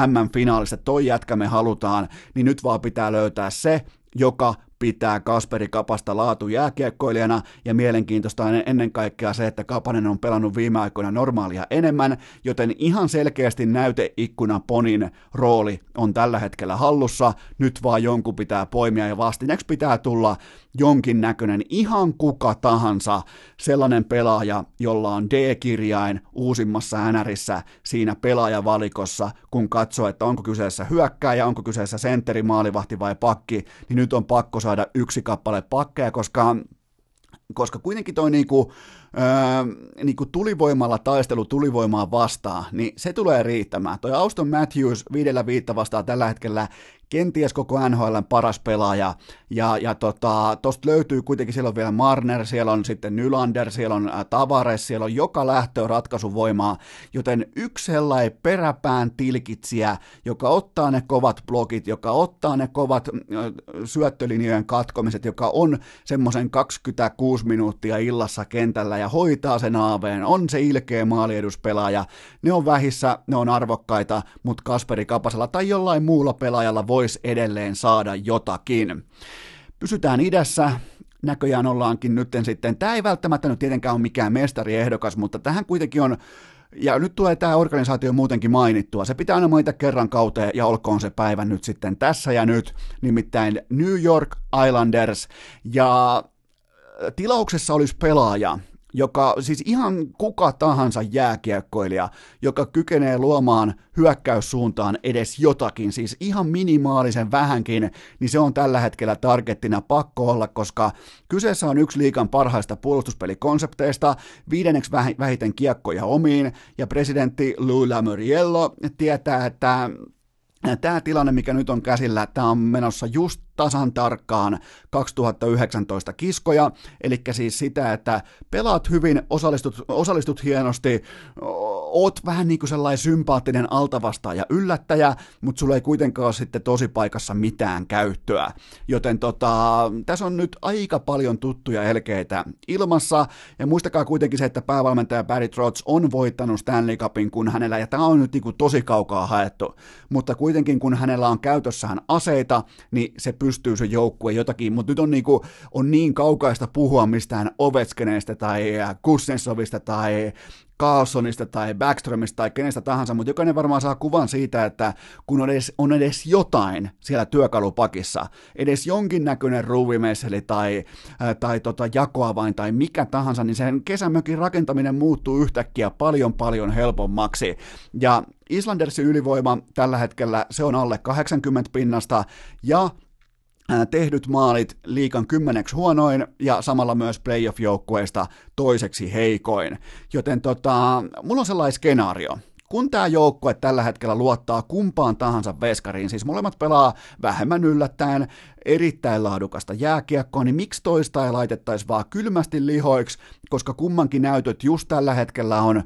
M-finaalista, toi jätkä me halutaan, niin nyt vaan pitää löytää se, joka pitää Kasperi Kapasta laatu jääkiekkoilijana, ja mielenkiintoista on ennen kaikkea se, että Kapanen on pelannut viime aikoina normaalia enemmän, joten ihan selkeästi näyteikkuna Ponin rooli on tällä hetkellä hallussa, nyt vaan jonkun pitää poimia, ja vastineeksi pitää tulla jonkinnäköinen ihan kuka tahansa sellainen pelaaja, jolla on D-kirjain uusimmassa NRissä siinä pelaajavalikossa, kun katsoo, että onko kyseessä hyökkääjä, onko kyseessä sentteri, maalivahti vai pakki, niin nyt on pakko saada yksi kappale pakkeja, koska koska kuitenkin toi niinku, öö, niinku tulivoimalla taistelu tulivoimaa vastaan, niin se tulee riittämään. Toi Auston Matthews viidellä viitta vastaa tällä hetkellä kenties koko NHLn paras pelaaja, ja, ja tota, löytyy kuitenkin, siellä on vielä Marner, siellä on sitten Nylander, siellä on äh, Tavares, siellä on joka lähtö ratkaisuvoimaa, joten yksi sellainen peräpään tilkitsijä, joka ottaa ne kovat blogit, joka ottaa ne kovat äh, syöttölinjojen katkomiset, joka on semmoisen 26 minuuttia illassa kentällä ja hoitaa sen aaveen, on se ilkeä maalieduspelaaja, ne on vähissä, ne on arvokkaita, mutta Kasperi Kapasella tai jollain muulla pelaajalla voi voisi edelleen saada jotakin. Pysytään idässä, näköjään ollaankin nyt sitten, tämä ei välttämättä nyt tietenkään ole mikään mestariehdokas, mutta tähän kuitenkin on ja nyt tulee tämä organisaatio muutenkin mainittua. Se pitää aina mainita kerran kauteen ja olkoon se päivä nyt sitten tässä ja nyt, nimittäin New York Islanders. Ja tilauksessa olisi pelaaja, joka siis ihan kuka tahansa jääkiekkoilija, joka kykenee luomaan hyökkäyssuuntaan edes jotakin, siis ihan minimaalisen vähänkin, niin se on tällä hetkellä targettina pakko olla, koska kyseessä on yksi liikan parhaista puolustuspelikonsepteista, viidenneksi vähiten kiekkoja omiin, ja presidentti Lou Lamoriello tietää, että Tämä tilanne, mikä nyt on käsillä, tämä on menossa just tasan tarkkaan 2019 kiskoja, eli siis sitä, että pelaat hyvin, osallistut, osallistut hienosti, oot vähän niin kuin sellainen sympaattinen altavastaaja yllättäjä, mutta sulla ei kuitenkaan ole sitten tosi paikassa mitään käyttöä. Joten tota, tässä on nyt aika paljon tuttuja elkeitä ilmassa, ja muistakaa kuitenkin se, että päävalmentaja Barry Trotz on voittanut Stanley Cupin, kun hänellä, ja tämä on nyt niin kuin tosi kaukaa haettu, mutta kuitenkin kun hänellä on käytössään aseita, niin se pystyy pystyy se joukkue jotakin, mutta nyt on, niinku, on niin kaukaista puhua mistään Ovetskeneistä tai Kussensovista tai Carlsonista tai Backstromista tai kenestä tahansa, mutta jokainen varmaan saa kuvan siitä, että kun on edes, on edes jotain siellä työkalupakissa, edes jonkinnäköinen ruuvimesseli tai, ää, tai tota jakoavain tai mikä tahansa, niin sen kesämökin rakentaminen muuttuu yhtäkkiä paljon paljon helpommaksi. Ja Islandersin ylivoima tällä hetkellä se on alle 80 pinnasta ja tehdyt maalit liikan kymmeneksi huonoin ja samalla myös playoff-joukkueesta toiseksi heikoin. Joten tota, mulla on sellainen skenaario, kun tämä joukkue tällä hetkellä luottaa kumpaan tahansa veskariin, siis molemmat pelaa vähemmän yllättäen, erittäin laadukasta jääkiekkoa, niin miksi toista ei laitettaisi vaan kylmästi lihoiksi, koska kummankin näytöt just tällä hetkellä on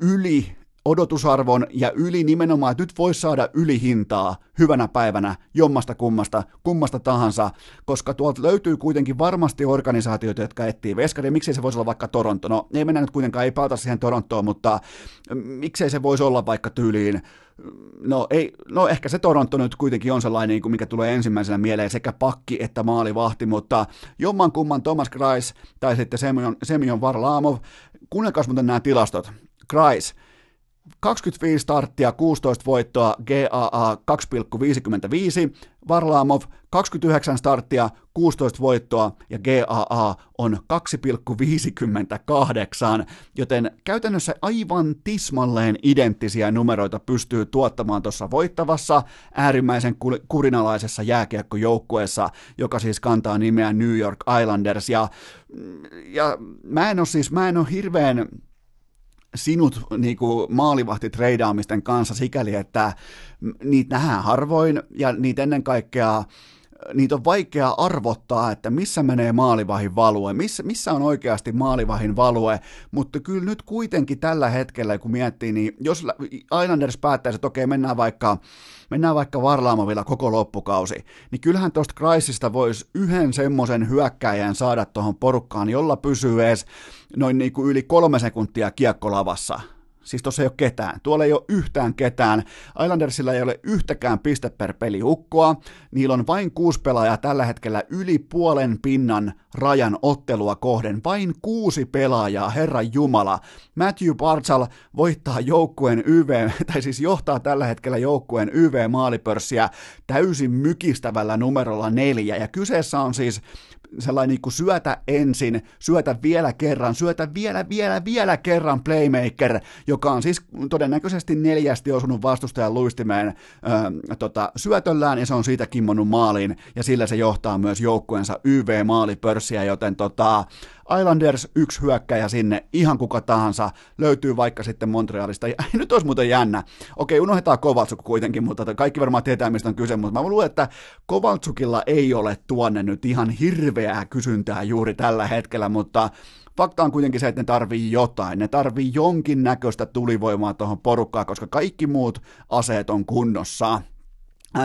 yli odotusarvon ja yli nimenomaan, että nyt voisi saada ylihintaa hyvänä päivänä jommasta kummasta, kummasta tahansa, koska tuolta löytyy kuitenkin varmasti organisaatioita, jotka etsii veskaria. Miksei se voisi olla vaikka Toronto? No ei mennä nyt kuitenkaan, ei palata siihen Torontoon, mutta miksei se voisi olla vaikka tyyliin No, ei, no ehkä se Toronto nyt kuitenkin on sellainen, niin mikä tulee ensimmäisenä mieleen, sekä pakki että maalivahti, mutta jomman kumman Thomas Kreis tai sitten Semyon, Semyon Varlamov, kuunnelkaas muuten nämä tilastot. Kreis, 25 starttia, 16 voittoa, GAA 2,55, Varlamov 29 starttia, 16 voittoa ja GAA on 2,58, joten käytännössä aivan tismalleen identtisiä numeroita pystyy tuottamaan tuossa voittavassa äärimmäisen kurinalaisessa jääkiekkojoukkueessa, joka siis kantaa nimeä New York Islanders. Ja, ja mä en ole siis, mä en ole hirveän sinut niin kuin maalivahtitreidaamisten kanssa sikäli, että niitä nähdään harvoin ja niitä ennen kaikkea niitä on vaikea arvottaa, että missä menee maalivahin value, missä, missä on oikeasti maalivahin value, mutta kyllä nyt kuitenkin tällä hetkellä, kun miettii, niin jos Islanders päättäisi, että okei, mennään vaikka, mennään vaikka Varlaamovilla koko loppukausi, niin kyllähän tuosta Kreisista voisi yhden semmoisen hyökkäjän saada tuohon porukkaan, jolla pysyy edes noin niin kuin yli kolme sekuntia kiekkolavassa Siis tuossa ei ole ketään. Tuolla ei ole yhtään ketään. Islandersilla ei ole yhtäkään piste per peli. Niillä on vain kuusi pelaajaa tällä hetkellä yli puolen pinnan rajan ottelua kohden. Vain kuusi pelaajaa, Herran Jumala. Matthew Bartzal voittaa joukkueen YV, [laughs] tai siis johtaa tällä hetkellä joukkueen YV-maalipörssiä täysin mykistävällä numerolla neljä. Ja kyseessä on siis sellainen niin kuin syötä ensin, syötä vielä kerran, syötä vielä, vielä, vielä kerran playmaker, joka on siis todennäköisesti neljästi osunut vastustajan luistimeen ö, tota, syötöllään, ja se on siitä kimmonnut maaliin, ja sillä se johtaa myös joukkueensa YV-maalipörssiä, joten tota, Islanders yksi hyökkäjä sinne, ihan kuka tahansa, löytyy vaikka sitten Montrealista. [laughs] Ja, nyt olisi muuten jännä. Okei, unohdetaan Kovaltsuk kuitenkin, mutta kaikki varmaan tietää, mistä on kyse, mutta mä luulen, että Kovaltsukilla ei ole tuonne nyt ihan hirveää kysyntää juuri tällä hetkellä, mutta fakta on kuitenkin se, että ne tarvii jotain, ne tarvii jonkin näköistä tulivoimaa tuohon porukkaan, koska kaikki muut aseet on kunnossa.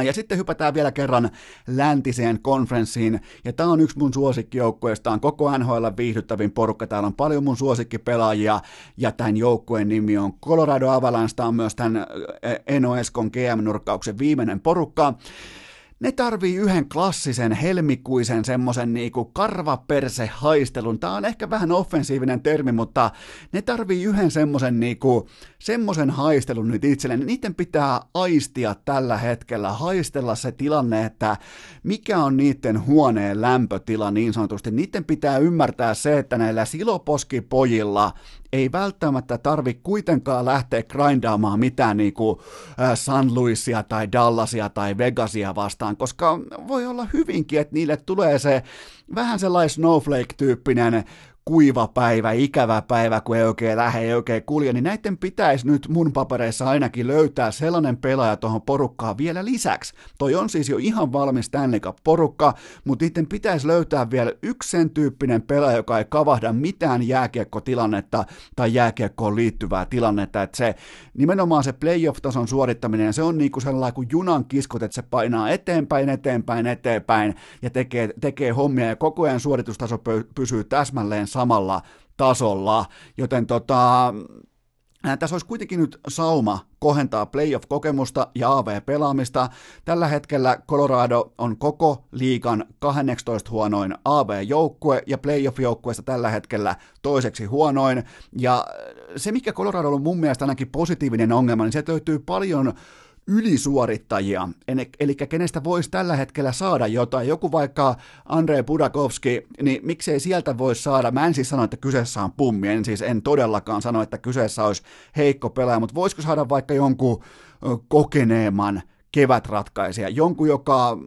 Ja sitten hypätään vielä kerran läntiseen konferenssiin, ja tämä on yksi mun suosikkijoukkueista, on koko NHL viihdyttävin porukka, täällä on paljon mun suosikkipelaajia, ja tämän joukkueen nimi on Colorado Avalanche, tämä on myös tämän Eno Eskon GM-nurkkauksen viimeinen porukka, ne tarvii yhden klassisen helmikuisen semmoisen niinku karvaperse haistelun. Tää on ehkä vähän offensiivinen termi, mutta ne tarvii yhden semmoisen niinku, semmoisen haistelun nyt itselleen. Niiden pitää aistia tällä hetkellä, haistella se tilanne, että mikä on niiden huoneen lämpötila niin sanotusti. Niiden pitää ymmärtää se, että näillä siloposkipojilla ei välttämättä tarvi kuitenkaan lähteä grindaamaan mitään niin kuin San Luisia tai Dallasia tai Vegasia vastaan, koska voi olla hyvinkin, että niille tulee se vähän sellainen snowflake-tyyppinen kuiva päivä, ikävä päivä, kun ei oikein lähde, ei oikein kulje, niin näiden pitäisi nyt mun papereissa ainakin löytää sellainen pelaaja tuohon porukkaan vielä lisäksi. Toi on siis jo ihan valmis Stanley porukka mutta niiden pitäisi löytää vielä yksi sen tyyppinen pelaaja, joka ei kavahda mitään jääkiekkotilannetta tai jääkiekkoon liittyvää tilannetta, että se nimenomaan se playoff-tason suorittaminen, se on niinku sellainen kuin junan kiskot, että se painaa eteenpäin, eteenpäin, eteenpäin ja tekee, tekee hommia ja koko ajan suoritustaso pysyy täsmälleen samalla tasolla, joten tota, tässä olisi kuitenkin nyt sauma kohentaa playoff-kokemusta ja AV-pelaamista. Tällä hetkellä Colorado on koko liikan 12 huonoin AV-joukkue ja playoff-joukkueesta tällä hetkellä toiseksi huonoin. Ja se, mikä Colorado on mun mielestä ainakin positiivinen ongelma, niin se löytyy paljon ylisuorittajia, eli kenestä voisi tällä hetkellä saada jotain. Joku vaikka Andrei Budakovski, niin miksei sieltä voisi saada, mä en siis sano, että kyseessä on pummi, en siis en todellakaan sano, että kyseessä olisi heikko pelaaja, mutta voisiko saada vaikka jonkun kokeneemman kevätratkaisija, jonkun, joka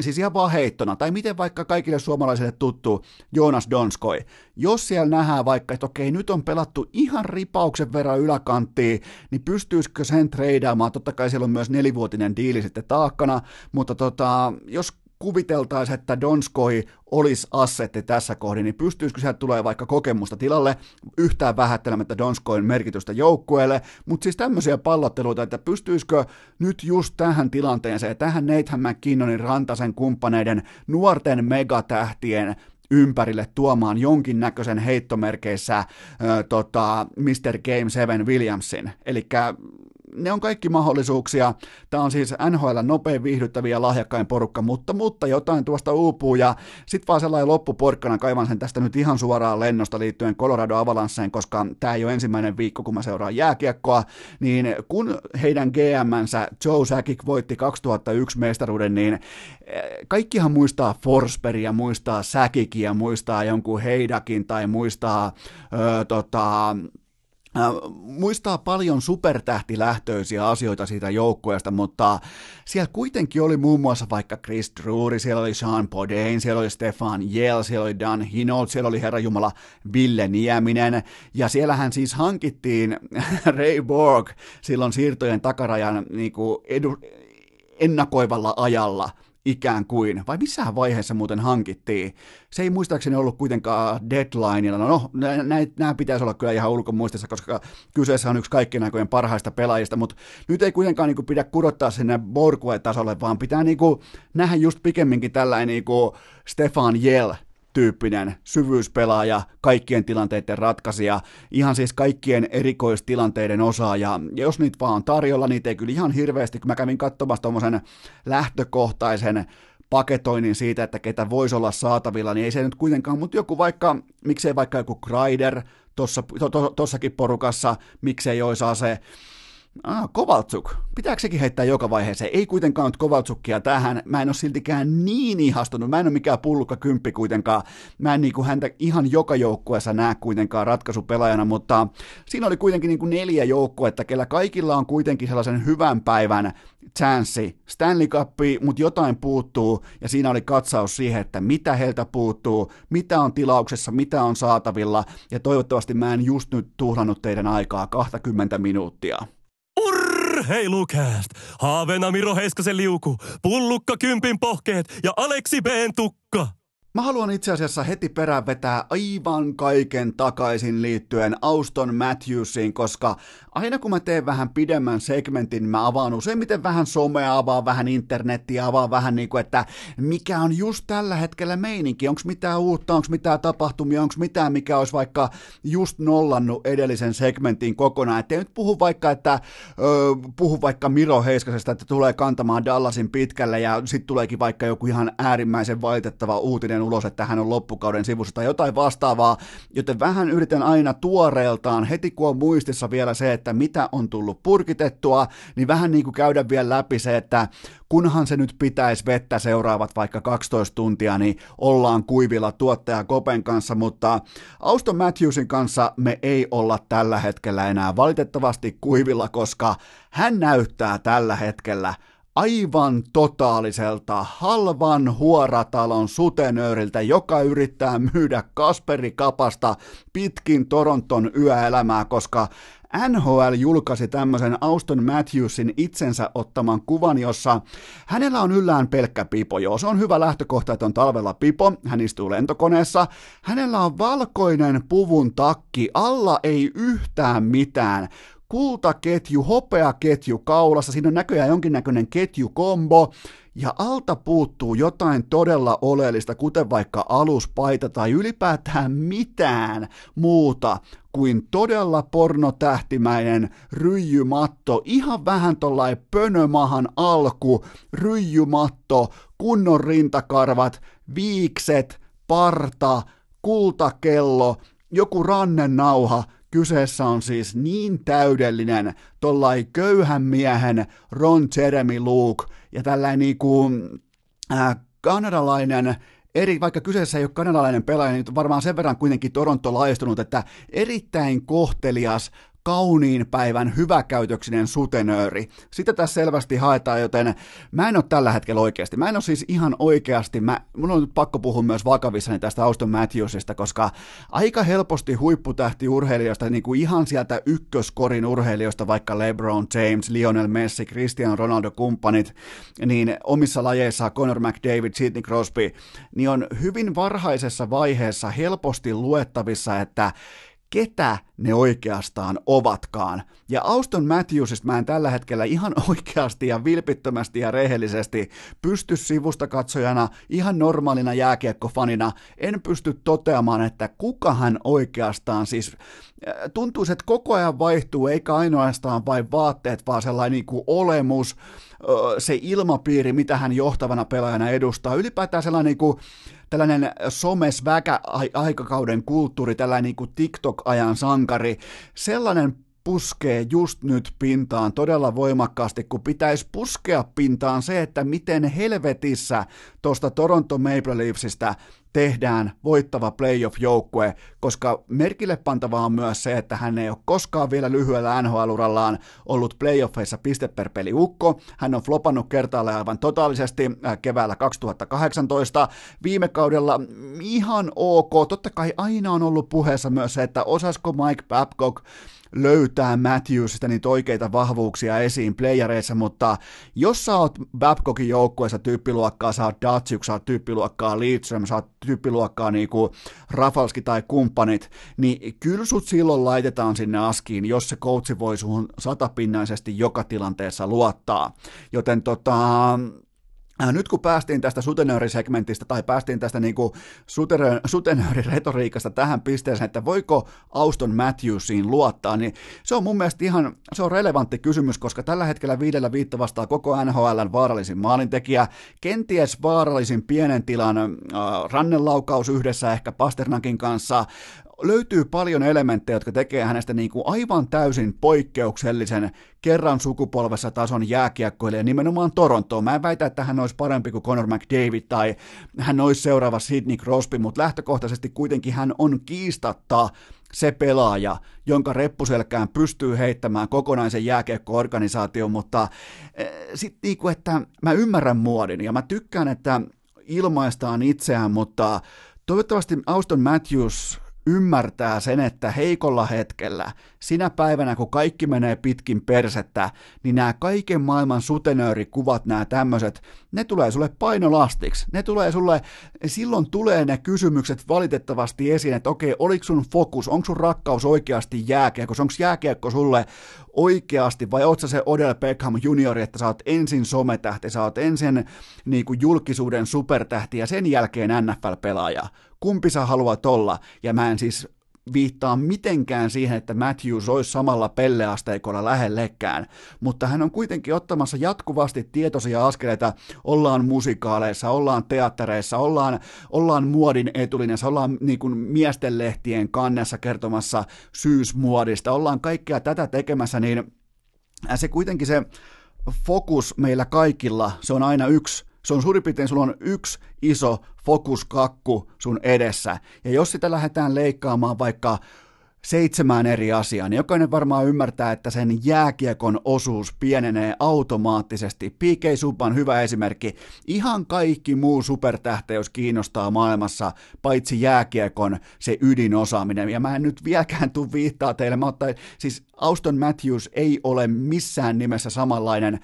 siis ihan vaan heittona, tai miten vaikka kaikille suomalaisille tuttu Joonas Donskoi, jos siellä nähdään vaikka, että okei, nyt on pelattu ihan ripauksen verran yläkanttiin, niin pystyisikö sen treidaamaan, totta kai siellä on myös nelivuotinen diili sitten taakkana, mutta tota, jos kuviteltaisiin, että Donskoi olisi assetti tässä kohdin, niin pystyisikö sieltä tulee vaikka kokemusta tilalle, yhtään vähättelemättä Donskoin merkitystä joukkueelle, mutta siis tämmöisiä pallotteluita, että pystyisikö nyt just tähän tilanteeseen, tähän Nathan McKinnonin Rantasen kumppaneiden nuorten megatähtien ympärille tuomaan jonkinnäköisen heittomerkeissä äh, tota, Mr. Game 7 Williamsin. Eli ne on kaikki mahdollisuuksia. Tämä on siis NHL nopein viihdyttäviä ja lahjakkain porukka, mutta, mutta jotain tuosta uupuu ja sitten vaan sellainen loppuporkkana kaivan sen tästä nyt ihan suoraan lennosta liittyen Colorado Avalansseen, koska tämä ei ole ensimmäinen viikko, kun mä seuraan jääkiekkoa, niin kun heidän GM-nsä Joe Sakic voitti 2001 mestaruuden, niin eh, kaikkihan muistaa Forsbergia, muistaa Säkikiä, muistaa jonkun Heidakin tai muistaa öö, tota, Muistaa paljon supertähtilähtöisiä asioita siitä joukkueesta, mutta siellä kuitenkin oli muun muassa vaikka Chris Drury, siellä oli Sean Podain, siellä oli Stefan Jell, siellä oli Dan Hinold, siellä oli Herra Jumala Ville Nieminen, ja siellähän siis hankittiin [laughs] Ray Borg silloin siirtojen takarajan niin kuin edu, ennakoivalla ajalla – ikään kuin, vai missä vaiheessa muuten hankittiin. Se ei muistaakseni ollut kuitenkaan deadlineilla. No, nämä pitäisi olla kyllä ihan ulkomuistissa, koska kyseessä on yksi kaikkien aikojen parhaista pelaajista, mutta nyt ei kuitenkaan niin kuin, pidä kudottaa sinne Borkue-tasolle, vaan pitää niin kuin, nähdä just pikemminkin tällainen niin Stefan Jell tyyppinen syvyyspelaaja, kaikkien tilanteiden ratkaisija, ihan siis kaikkien erikoistilanteiden osaaja. Ja jos niitä vaan on tarjolla, niitä ei kyllä ihan hirveästi, kun mä kävin katsomassa tuommoisen lähtökohtaisen paketoinnin siitä, että ketä voisi olla saatavilla, niin ei se nyt kuitenkaan, mutta joku vaikka, miksei vaikka joku Kreider tuossakin to, to, porukassa, miksei olisi se Ah, Kovaltsuk. Pitääkö sekin heittää joka vaiheeseen? Ei kuitenkaan nyt Kovaltsukia tähän. Mä en ole siltikään niin ihastunut. Mä en ole mikään pullukka kymppi kuitenkaan. Mä en niin kuin häntä ihan joka joukkueessa näe kuitenkaan ratkaisupelaajana, mutta siinä oli kuitenkin niin kuin neljä joukkuetta, kellä kaikilla on kuitenkin sellaisen hyvän päivän chanssi Stanley Cup, mutta jotain puuttuu, ja siinä oli katsaus siihen, että mitä heiltä puuttuu, mitä on tilauksessa, mitä on saatavilla, ja toivottavasti mä en just nyt tuhlannut teidän aikaa 20 minuuttia. Urheilukääst! Haaveena Miro Heiskasen liuku, pullukka kympin pohkeet ja Aleksi B. tukka. Mä haluan itse asiassa heti perään vetää aivan kaiken takaisin liittyen Auston Matthewsiin, koska aina kun mä teen vähän pidemmän segmentin, mä avaan useimmiten vähän somea, avaan vähän internettiä, avaan vähän niin kuin, että mikä on just tällä hetkellä meininki, onko mitään uutta, onko mitään tapahtumia, onko mitään, mikä olisi vaikka just nollannut edellisen segmentin kokonaan. Että nyt puhu vaikka, että ö, puhu vaikka Miro Heiskasesta, että tulee kantamaan Dallasin pitkälle ja sitten tuleekin vaikka joku ihan äärimmäisen valitettava uutinen ulos, että hän on loppukauden sivussa tai jotain vastaavaa, joten vähän yritän aina tuoreeltaan, heti kun on muistissa vielä se, että mitä on tullut purkitettua, niin vähän niin kuin käydä vielä läpi se, että kunhan se nyt pitäisi vettä seuraavat vaikka 12 tuntia, niin ollaan kuivilla tuottaja Kopen kanssa, mutta Auston Matthewsin kanssa me ei olla tällä hetkellä enää valitettavasti kuivilla, koska hän näyttää tällä hetkellä aivan totaaliselta halvan huoratalon sutenööriltä, joka yrittää myydä Kasperi Kapasta pitkin Toronton yöelämää, koska NHL julkaisi tämmöisen Auston Matthewsin itsensä ottaman kuvan, jossa hänellä on yllään pelkkä pipo. Joo, se on hyvä lähtökohta, että on talvella pipo, hän istuu lentokoneessa. Hänellä on valkoinen puvun takki, alla ei yhtään mitään kultaketju, hopeaketju kaulassa, siinä on näköjään jonkinnäköinen ketjukombo, ja alta puuttuu jotain todella oleellista, kuten vaikka aluspaita tai ylipäätään mitään muuta kuin todella pornotähtimäinen ryijymatto, ihan vähän tollain pönömahan alku, ryijymatto, kunnon rintakarvat, viikset, parta, kultakello, joku rannennauha, Kyseessä on siis niin täydellinen tollai köyhän miehen Ron Jeremy Luke ja tällainen niinku, äh, kanadalainen eri, vaikka kyseessä ei ole kanadalainen pelaaja, niin varmaan sen verran kuitenkin Toronto laistunut, että erittäin kohtelias, kauniin päivän hyväkäytöksinen sutenööri. Sitä tässä selvästi haetaan, joten mä en ole tällä hetkellä oikeasti. Mä en ole siis ihan oikeasti, mä, mun on nyt pakko puhua myös vakavissani tästä Auston Matthewsista, koska aika helposti huipputähti urheilijoista, niin kuin ihan sieltä ykköskorin urheilijoista, vaikka LeBron James, Lionel Messi, Cristiano Ronaldo kumppanit, niin omissa lajeissa Conor McDavid, Sidney Crosby, niin on hyvin varhaisessa vaiheessa helposti luettavissa, että ketä ne oikeastaan ovatkaan. Ja Auston Matthewsista mä en tällä hetkellä ihan [laughs] oikeasti ja vilpittömästi ja rehellisesti pysty sivusta katsojana, ihan normaalina jääkiekkofanina, en pysty toteamaan, että kuka hän oikeastaan siis äh, tuntuu, että koko ajan vaihtuu, eikä ainoastaan vain vaatteet, vaan sellainen niin kuin olemus, se ilmapiiri, mitä hän johtavana pelaajana edustaa, ylipäätään sellainen niin kuin, tällainen somes väkä aikakauden kulttuuri, tällainen niin kuin TikTok-ajan sankari, sellainen puskee just nyt pintaan todella voimakkaasti, kun pitäisi puskea pintaan se, että miten helvetissä tuosta Toronto Maple Leafsistä tehdään voittava playoff-joukkue, koska merkille pantavaa on myös se, että hän ei ole koskaan vielä lyhyellä NHL-urallaan ollut playoffeissa piste per peli ukko. Hän on flopannut kertaalle aivan totaalisesti äh, keväällä 2018. Viime kaudella ihan ok, totta kai aina on ollut puheessa myös se, että osasko Mike Babcock löytää Matthewsista niitä oikeita vahvuuksia esiin playereissa, mutta jos sä oot Babcockin joukkueessa tyyppiluokkaa, sä oot Datsuk, sä oot tyyppiluokkaa Lidström, sä oot tyyppiluokkaa niinku Rafalski tai kumppanit, niin kyllä sut silloin laitetaan sinne askiin, jos se coachi voi suhun satapinnaisesti joka tilanteessa luottaa. Joten tota, nyt kun päästiin tästä sutenöörisegmentistä tai päästiin tästä niin sutenööriretoriikasta tähän pisteeseen, että voiko Auston Matthewsiin luottaa, niin se on mun mielestä ihan se on relevantti kysymys, koska tällä hetkellä viidellä viitta vastaa koko NHLn vaarallisin maalintekijä, kenties vaarallisin pienen tilan äh, rannenlaukaus yhdessä ehkä Pasternakin kanssa, löytyy paljon elementtejä, jotka tekee hänestä niin kuin aivan täysin poikkeuksellisen kerran sukupolvessa tason jääkiekkoilija nimenomaan Torontoon. Mä en väitä, että hän olisi parempi kuin Conor McDavid tai hän olisi seuraava Sidney Crosby, mutta lähtökohtaisesti kuitenkin hän on kiistatta se pelaaja, jonka reppuselkään pystyy heittämään kokonaisen jääkiekko-organisaation, mutta äh, sitten niinku, että mä ymmärrän muodin ja mä tykkään, että ilmaistaan itseään, mutta toivottavasti Auston Matthews ymmärtää sen, että heikolla hetkellä, sinä päivänä kun kaikki menee pitkin persettä, niin nämä kaiken maailman sutenöörikuvat, nämä tämmöiset, ne tulee sulle painolastiksi. Ne tulee sulle, silloin tulee ne kysymykset valitettavasti esiin, että okei, oliko sun fokus, onko sun rakkaus oikeasti jääkiekko, onko jääkiekko sulle oikeasti, vai oot sä se Odell Beckham juniori, että sä oot ensin sometähti, sä oot ensin niin kuin julkisuuden supertähti ja sen jälkeen NFL-pelaaja kumpi sä haluat olla, ja mä en siis viittaa mitenkään siihen, että Matthews olisi samalla pelleasteikolla lähellekään, mutta hän on kuitenkin ottamassa jatkuvasti tietoisia askeleita, ollaan musikaaleissa, ollaan teattereissa, ollaan, ollaan muodin etulinjassa, ollaan niin kuin miesten lehtien kannessa kertomassa syysmuodista, ollaan kaikkea tätä tekemässä, niin se kuitenkin se fokus meillä kaikilla, se on aina yksi se on suurin piirtein, sulla on yksi iso fokuskakku sun edessä. Ja jos sitä lähdetään leikkaamaan vaikka seitsemään eri asiaa, niin jokainen varmaan ymmärtää, että sen jääkiekon osuus pienenee automaattisesti. PK Subban hyvä esimerkki. Ihan kaikki muu supertähteys kiinnostaa maailmassa, paitsi jääkiekon se ydinosaaminen. Ja mä en nyt vieläkään tuu viittaa teille, mä ottain, siis Auston Matthews ei ole missään nimessä samanlainen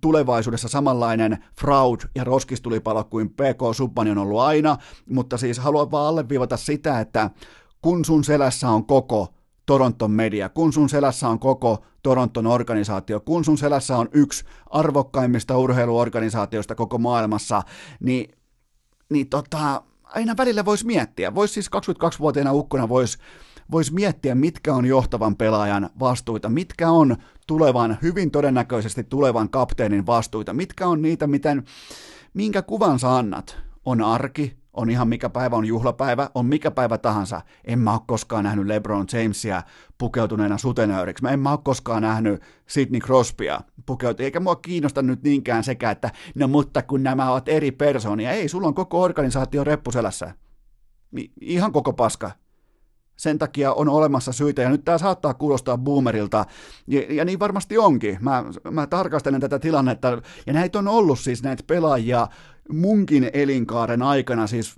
tulevaisuudessa samanlainen fraud ja roskistulipalo kuin PK Subbani on ollut aina, mutta siis haluan vaan alleviivata sitä, että kun sun selässä on koko Toronton media, kun sun selässä on koko Toronton organisaatio, kun sun selässä on yksi arvokkaimmista urheiluorganisaatioista koko maailmassa, niin, niin tota, aina välillä voisi miettiä. Voisi siis 22-vuotiaana ukkona voisi vois miettiä, mitkä on johtavan pelaajan vastuita, mitkä on tulevan, hyvin todennäköisesti tulevan kapteenin vastuita, mitkä on niitä, miten, minkä kuvan sä annat. On arki, on ihan mikä päivä on juhlapäivä, on mikä päivä tahansa. En mä ole koskaan nähnyt LeBron Jamesia pukeutuneena sutenööriksi. Mä en mä ole koskaan nähnyt Sidney Crosbya pukeutuneena. Eikä mua kiinnosta nyt niinkään sekä, että no mutta kun nämä ovat eri persoonia. Ei, sulla on koko organisaatio reppuselässä. Ihan koko paska sen takia on olemassa syitä, ja nyt tämä saattaa kuulostaa boomerilta, ja, ja niin varmasti onkin. Mä, mä tarkastelen tätä tilannetta, ja näitä on ollut siis näitä pelaajia munkin elinkaaren aikana siis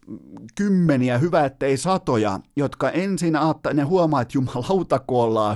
kymmeniä, hyvä ettei satoja, jotka ensin aatta, ne huomaa, että jumalauta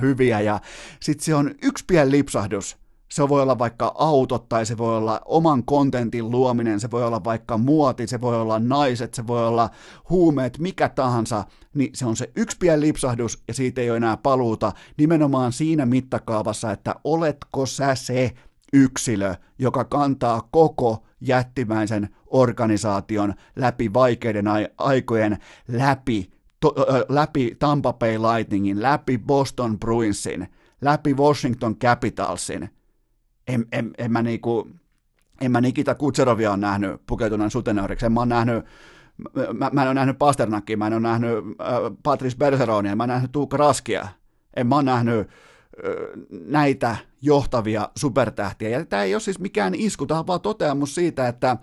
hyviä, ja sitten se on yksi pieni lipsahdus, se voi olla vaikka autot tai se voi olla oman kontentin luominen, se voi olla vaikka muoti, se voi olla naiset, se voi olla huumeet, mikä tahansa, niin se on se yksi pieni lipsahdus ja siitä ei ole enää paluuta nimenomaan siinä mittakaavassa, että oletko sä se yksilö, joka kantaa koko jättimäisen organisaation läpi vaikeiden aikojen, läpi, to, ö, läpi Tampa Bay Lightningin, läpi Boston Bruinsin, läpi Washington Capitalsin – en, en, en mä niinku, en mä Nikita Kutserovia on nähnyt pukeutuneen sutenööriksi, en mä oon nähnyt Mä, mä en ole nähnyt Pasternakia, mä en ole nähnyt äh, Patrice Bergeronia, mä en nähnyt Tuukka Raskia, en mä ole nähnyt äh, näitä johtavia supertähtiä. Ja tämä ei ole siis mikään isku, tämä on vaan toteamus siitä, että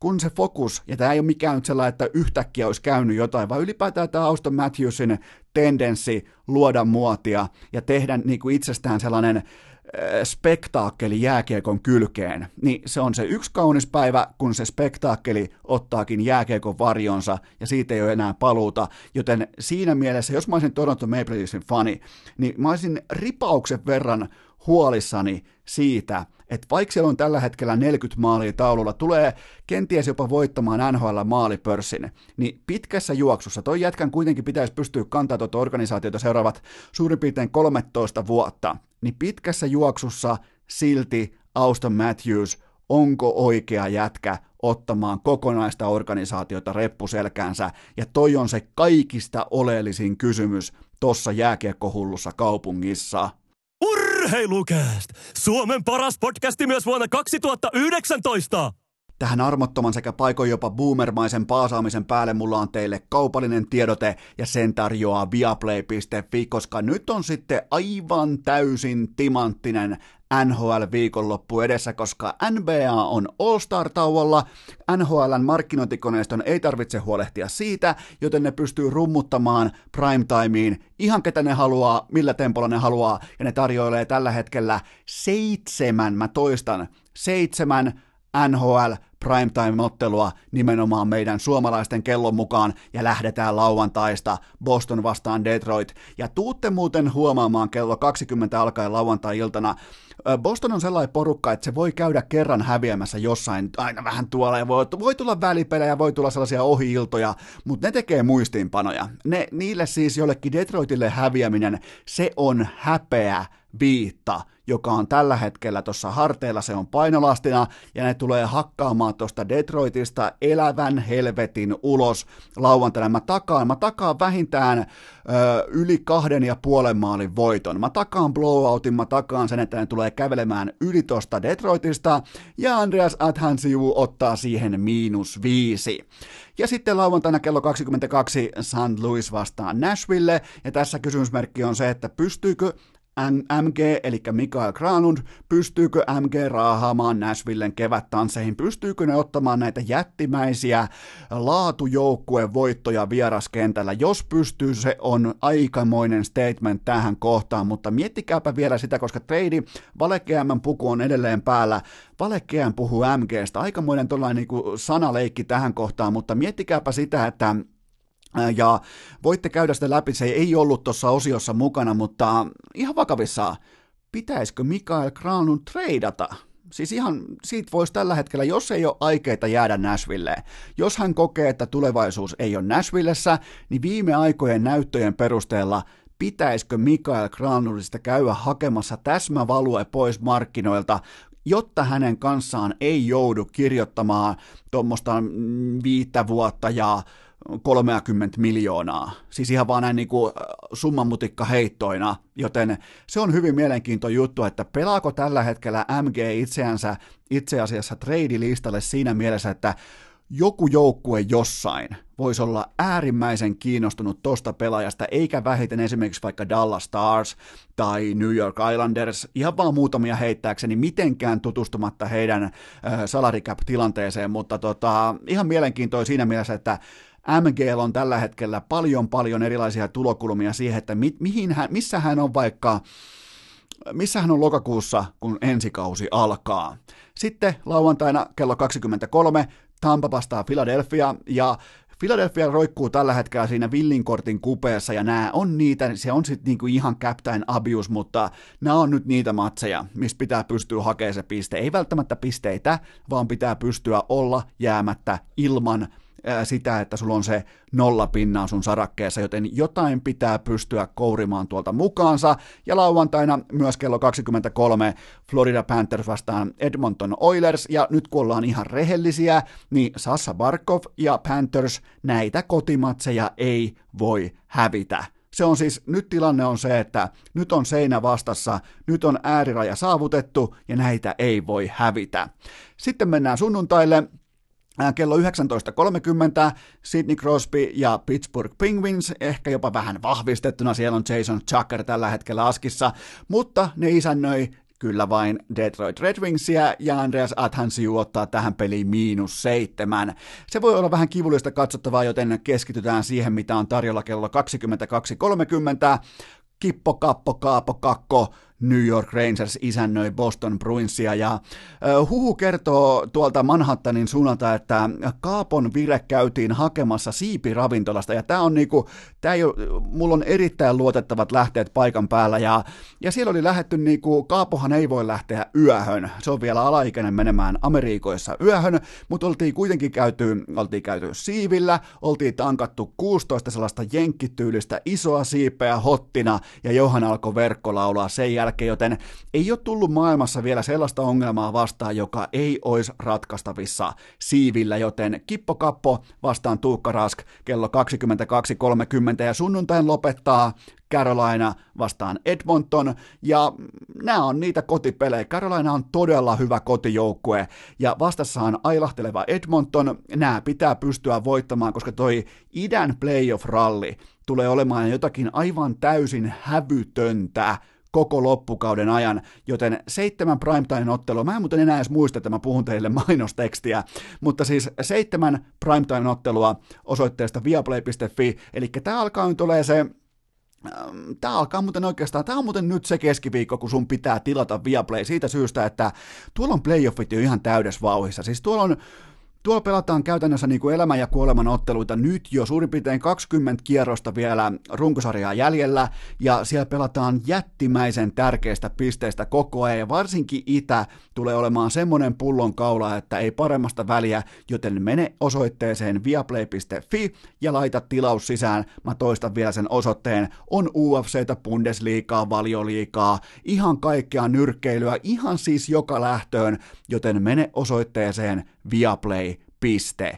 kun se fokus, ja tämä ei ole mikään nyt sellainen, että yhtäkkiä olisi käynyt jotain, vaan ylipäätään tämä Auston Matthewsin tendenssi luoda muotia ja tehdä niin kuin itsestään sellainen spektaakkeli jääkiekon kylkeen, niin se on se yksi kaunis päivä, kun se spektaakkeli ottaakin jääkiekon varjonsa ja siitä ei ole enää paluuta, joten siinä mielessä, jos mä olisin Toronto Maple Leafsin fani, niin mä olisin ripauksen verran huolissani siitä, että vaikka siellä on tällä hetkellä 40 maalia taululla, tulee kenties jopa voittamaan NHL maalipörssin, niin pitkässä juoksussa toi jätkän kuitenkin pitäisi pystyä kantaa tuota organisaatiota seuraavat suurin piirtein 13 vuotta, niin pitkässä juoksussa silti Auston Matthews onko oikea jätkä ottamaan kokonaista organisaatiota reppuselkäänsä, ja toi on se kaikista oleellisin kysymys tuossa jääkiekkohullussa kaupungissa. Urheilukääst! Suomen paras podcasti myös vuonna 2019! Tähän armottoman sekä paikoin jopa boomermaisen paasaamisen päälle mulla on teille kaupallinen tiedote ja sen tarjoaa viaplay.fi, koska nyt on sitten aivan täysin timanttinen NHL-viikonloppu edessä, koska NBA on All-Star-tauolla, NHLn markkinointikoneiston ei tarvitse huolehtia siitä, joten ne pystyy rummuttamaan primetimeen ihan ketä ne haluaa, millä tempolla ne haluaa, ja ne tarjoilee tällä hetkellä seitsemän, mä toistan, seitsemän NHL primetime-ottelua nimenomaan meidän suomalaisten kellon mukaan ja lähdetään lauantaista Boston vastaan Detroit. Ja tuutte muuten huomaamaan kello 20 alkaen lauantai-iltana, Boston on sellainen porukka, että se voi käydä kerran häviämässä jossain aina vähän tuolla ja voi, voi tulla välipelejä, voi tulla sellaisia ohi-iltoja, mutta ne tekee muistiinpanoja. Ne, niille siis jollekin Detroitille häviäminen, se on häpeä viitta, joka on tällä hetkellä tuossa harteilla, se on painolastina, ja ne tulee hakkaamaan tuosta Detroitista elävän helvetin ulos lauantaina. Mä takaan, mä takaan vähintään ö, yli kahden ja puolen maalin voiton. Mä takaan blowoutin, mä takaan sen, että ne tulee kävelemään yli tuosta Detroitista, ja Andreas Athansiu ottaa siihen miinus viisi. Ja sitten lauantaina kello 22 St. Louis vastaan Nashville, ja tässä kysymysmerkki on se, että pystyykö MG, eli Mikael Granlund, pystyykö MG raahaamaan Nashvillen kevättansseihin, pystyykö ne ottamaan näitä jättimäisiä laatujoukkueen voittoja vieraskentällä, jos pystyy, se on aikamoinen statement tähän kohtaan, mutta miettikääpä vielä sitä, koska trade Valekeämän puku on edelleen päällä, Valekeän puhuu MGstä, aikamoinen tuollainen niin sanaleikki tähän kohtaan, mutta miettikääpä sitä, että ja voitte käydä sitä läpi, se ei ollut tuossa osiossa mukana, mutta ihan vakavissaan, pitäisikö Mikael Granlund treidata? Siis ihan siitä voisi tällä hetkellä, jos ei ole aikeita jäädä Nashvilleen, jos hän kokee, että tulevaisuus ei ole Nashvillessä, niin viime aikojen näyttöjen perusteella pitäisikö Mikael Granulista käydä hakemassa täsmävalue pois markkinoilta, jotta hänen kanssaan ei joudu kirjoittamaan tuommoista viittä vuotta ja 30 miljoonaa. Siis ihan vaan näin niin kuin summamutikka heittoina, joten se on hyvin mielenkiintoinen juttu, että pelaako tällä hetkellä MG itseänsä itse asiassa trade-listalle siinä mielessä, että joku joukkue jossain voisi olla äärimmäisen kiinnostunut tosta pelaajasta, eikä vähiten esimerkiksi vaikka Dallas Stars tai New York Islanders, ihan vaan muutamia heittääkseni mitenkään tutustumatta heidän äh, salary cap-tilanteeseen, mutta tota, ihan mielenkiintoinen siinä mielessä, että MG on tällä hetkellä paljon paljon erilaisia tulokulmia siihen, että mi- mihin hän, missä hän on vaikka missä hän on lokakuussa, kun ensikausi alkaa. Sitten lauantaina kello 23 Tampa vastaa Philadelphia, ja Philadelphia roikkuu tällä hetkellä siinä villinkortin kupeessa, ja nämä on niitä, se on sitten niinku ihan captain abuse, mutta nämä on nyt niitä matseja, missä pitää pystyä hakemaan se piste. Ei välttämättä pisteitä, vaan pitää pystyä olla jäämättä ilman sitä, että sulla on se nolla pinnaa sun sarakkeessa, joten jotain pitää pystyä kourimaan tuolta mukaansa. Ja lauantaina myös kello 23 Florida Panthers vastaan Edmonton Oilers, ja nyt kun ollaan ihan rehellisiä, niin Sassa Barkov ja Panthers näitä kotimatseja ei voi hävitä. Se on siis, nyt tilanne on se, että nyt on seinä vastassa, nyt on ääriraja saavutettu ja näitä ei voi hävitä. Sitten mennään sunnuntaille, kello 19.30 Sidney Crosby ja Pittsburgh Penguins, ehkä jopa vähän vahvistettuna, siellä on Jason Chucker tällä hetkellä askissa, mutta ne isännöi kyllä vain Detroit Red Wingsia ja Andreas Athansiu ottaa tähän peliin miinus seitsemän. Se voi olla vähän kivullista katsottavaa, joten keskitytään siihen, mitä on tarjolla kello 22.30. Kippo, kappo, kaapo, kakko, New York Rangers isännöi Boston Bruinsia ja huhu kertoo tuolta Manhattanin suunnalta, että Kaapon vire käytiin hakemassa siipiravintolasta ja tämä on niinku, tää ei ole, mulla on erittäin luotettavat lähteet paikan päällä ja, ja siellä oli lähetty niinku, Kaapohan ei voi lähteä yöhön, se on vielä alaikäinen menemään Amerikoissa yöhön, mutta oltiin kuitenkin käyty, oltiin käyty siivillä, oltiin tankattu 16 sellaista jenkkityylistä isoa siipeä hottina ja Johan alkoi verkkolaulaa. Sen jälkeen jälkeen, joten ei ole tullut maailmassa vielä sellaista ongelmaa vastaan, joka ei olisi ratkaistavissa siivillä, joten kippokappo vastaan Tuukka Rask kello 22.30 ja sunnuntain lopettaa Carolina vastaan Edmonton, ja nämä on niitä kotipelejä. Carolina on todella hyvä kotijoukkue, ja vastassa on ailahteleva Edmonton. Nämä pitää pystyä voittamaan, koska toi idän playoff-ralli tulee olemaan jotakin aivan täysin hävytöntä koko loppukauden ajan, joten seitsemän primetime-ottelua, mä en muuten enää edes muista, että mä puhun teille [laughs] mainostekstiä, mutta siis seitsemän primetime-ottelua osoitteesta viaplay.fi, eli tämä alkaa nyt olemaan se Tämä alkaa muuten oikeastaan, tämä on muuten nyt se keskiviikko, kun sun pitää tilata Viaplay siitä syystä, että tuolla on playoffit jo ihan täydessä vauhissa. Siis tuolla on Tuolla pelataan käytännössä niin kuin elämän ja kuoleman otteluita nyt jo suurin piirtein 20 kierrosta vielä runkosarjaa jäljellä, ja siellä pelataan jättimäisen tärkeistä pisteistä koko ajan, ja varsinkin Itä tulee olemaan semmoinen pullon kaula, että ei paremmasta väliä, joten mene osoitteeseen viaplay.fi ja laita tilaus sisään. Mä toistan vielä sen osoitteen. On UFCtä, Bundesliigaa, valioliikaa, ihan kaikkea nyrkkeilyä, ihan siis joka lähtöön, joten mene osoitteeseen viaplay.fi.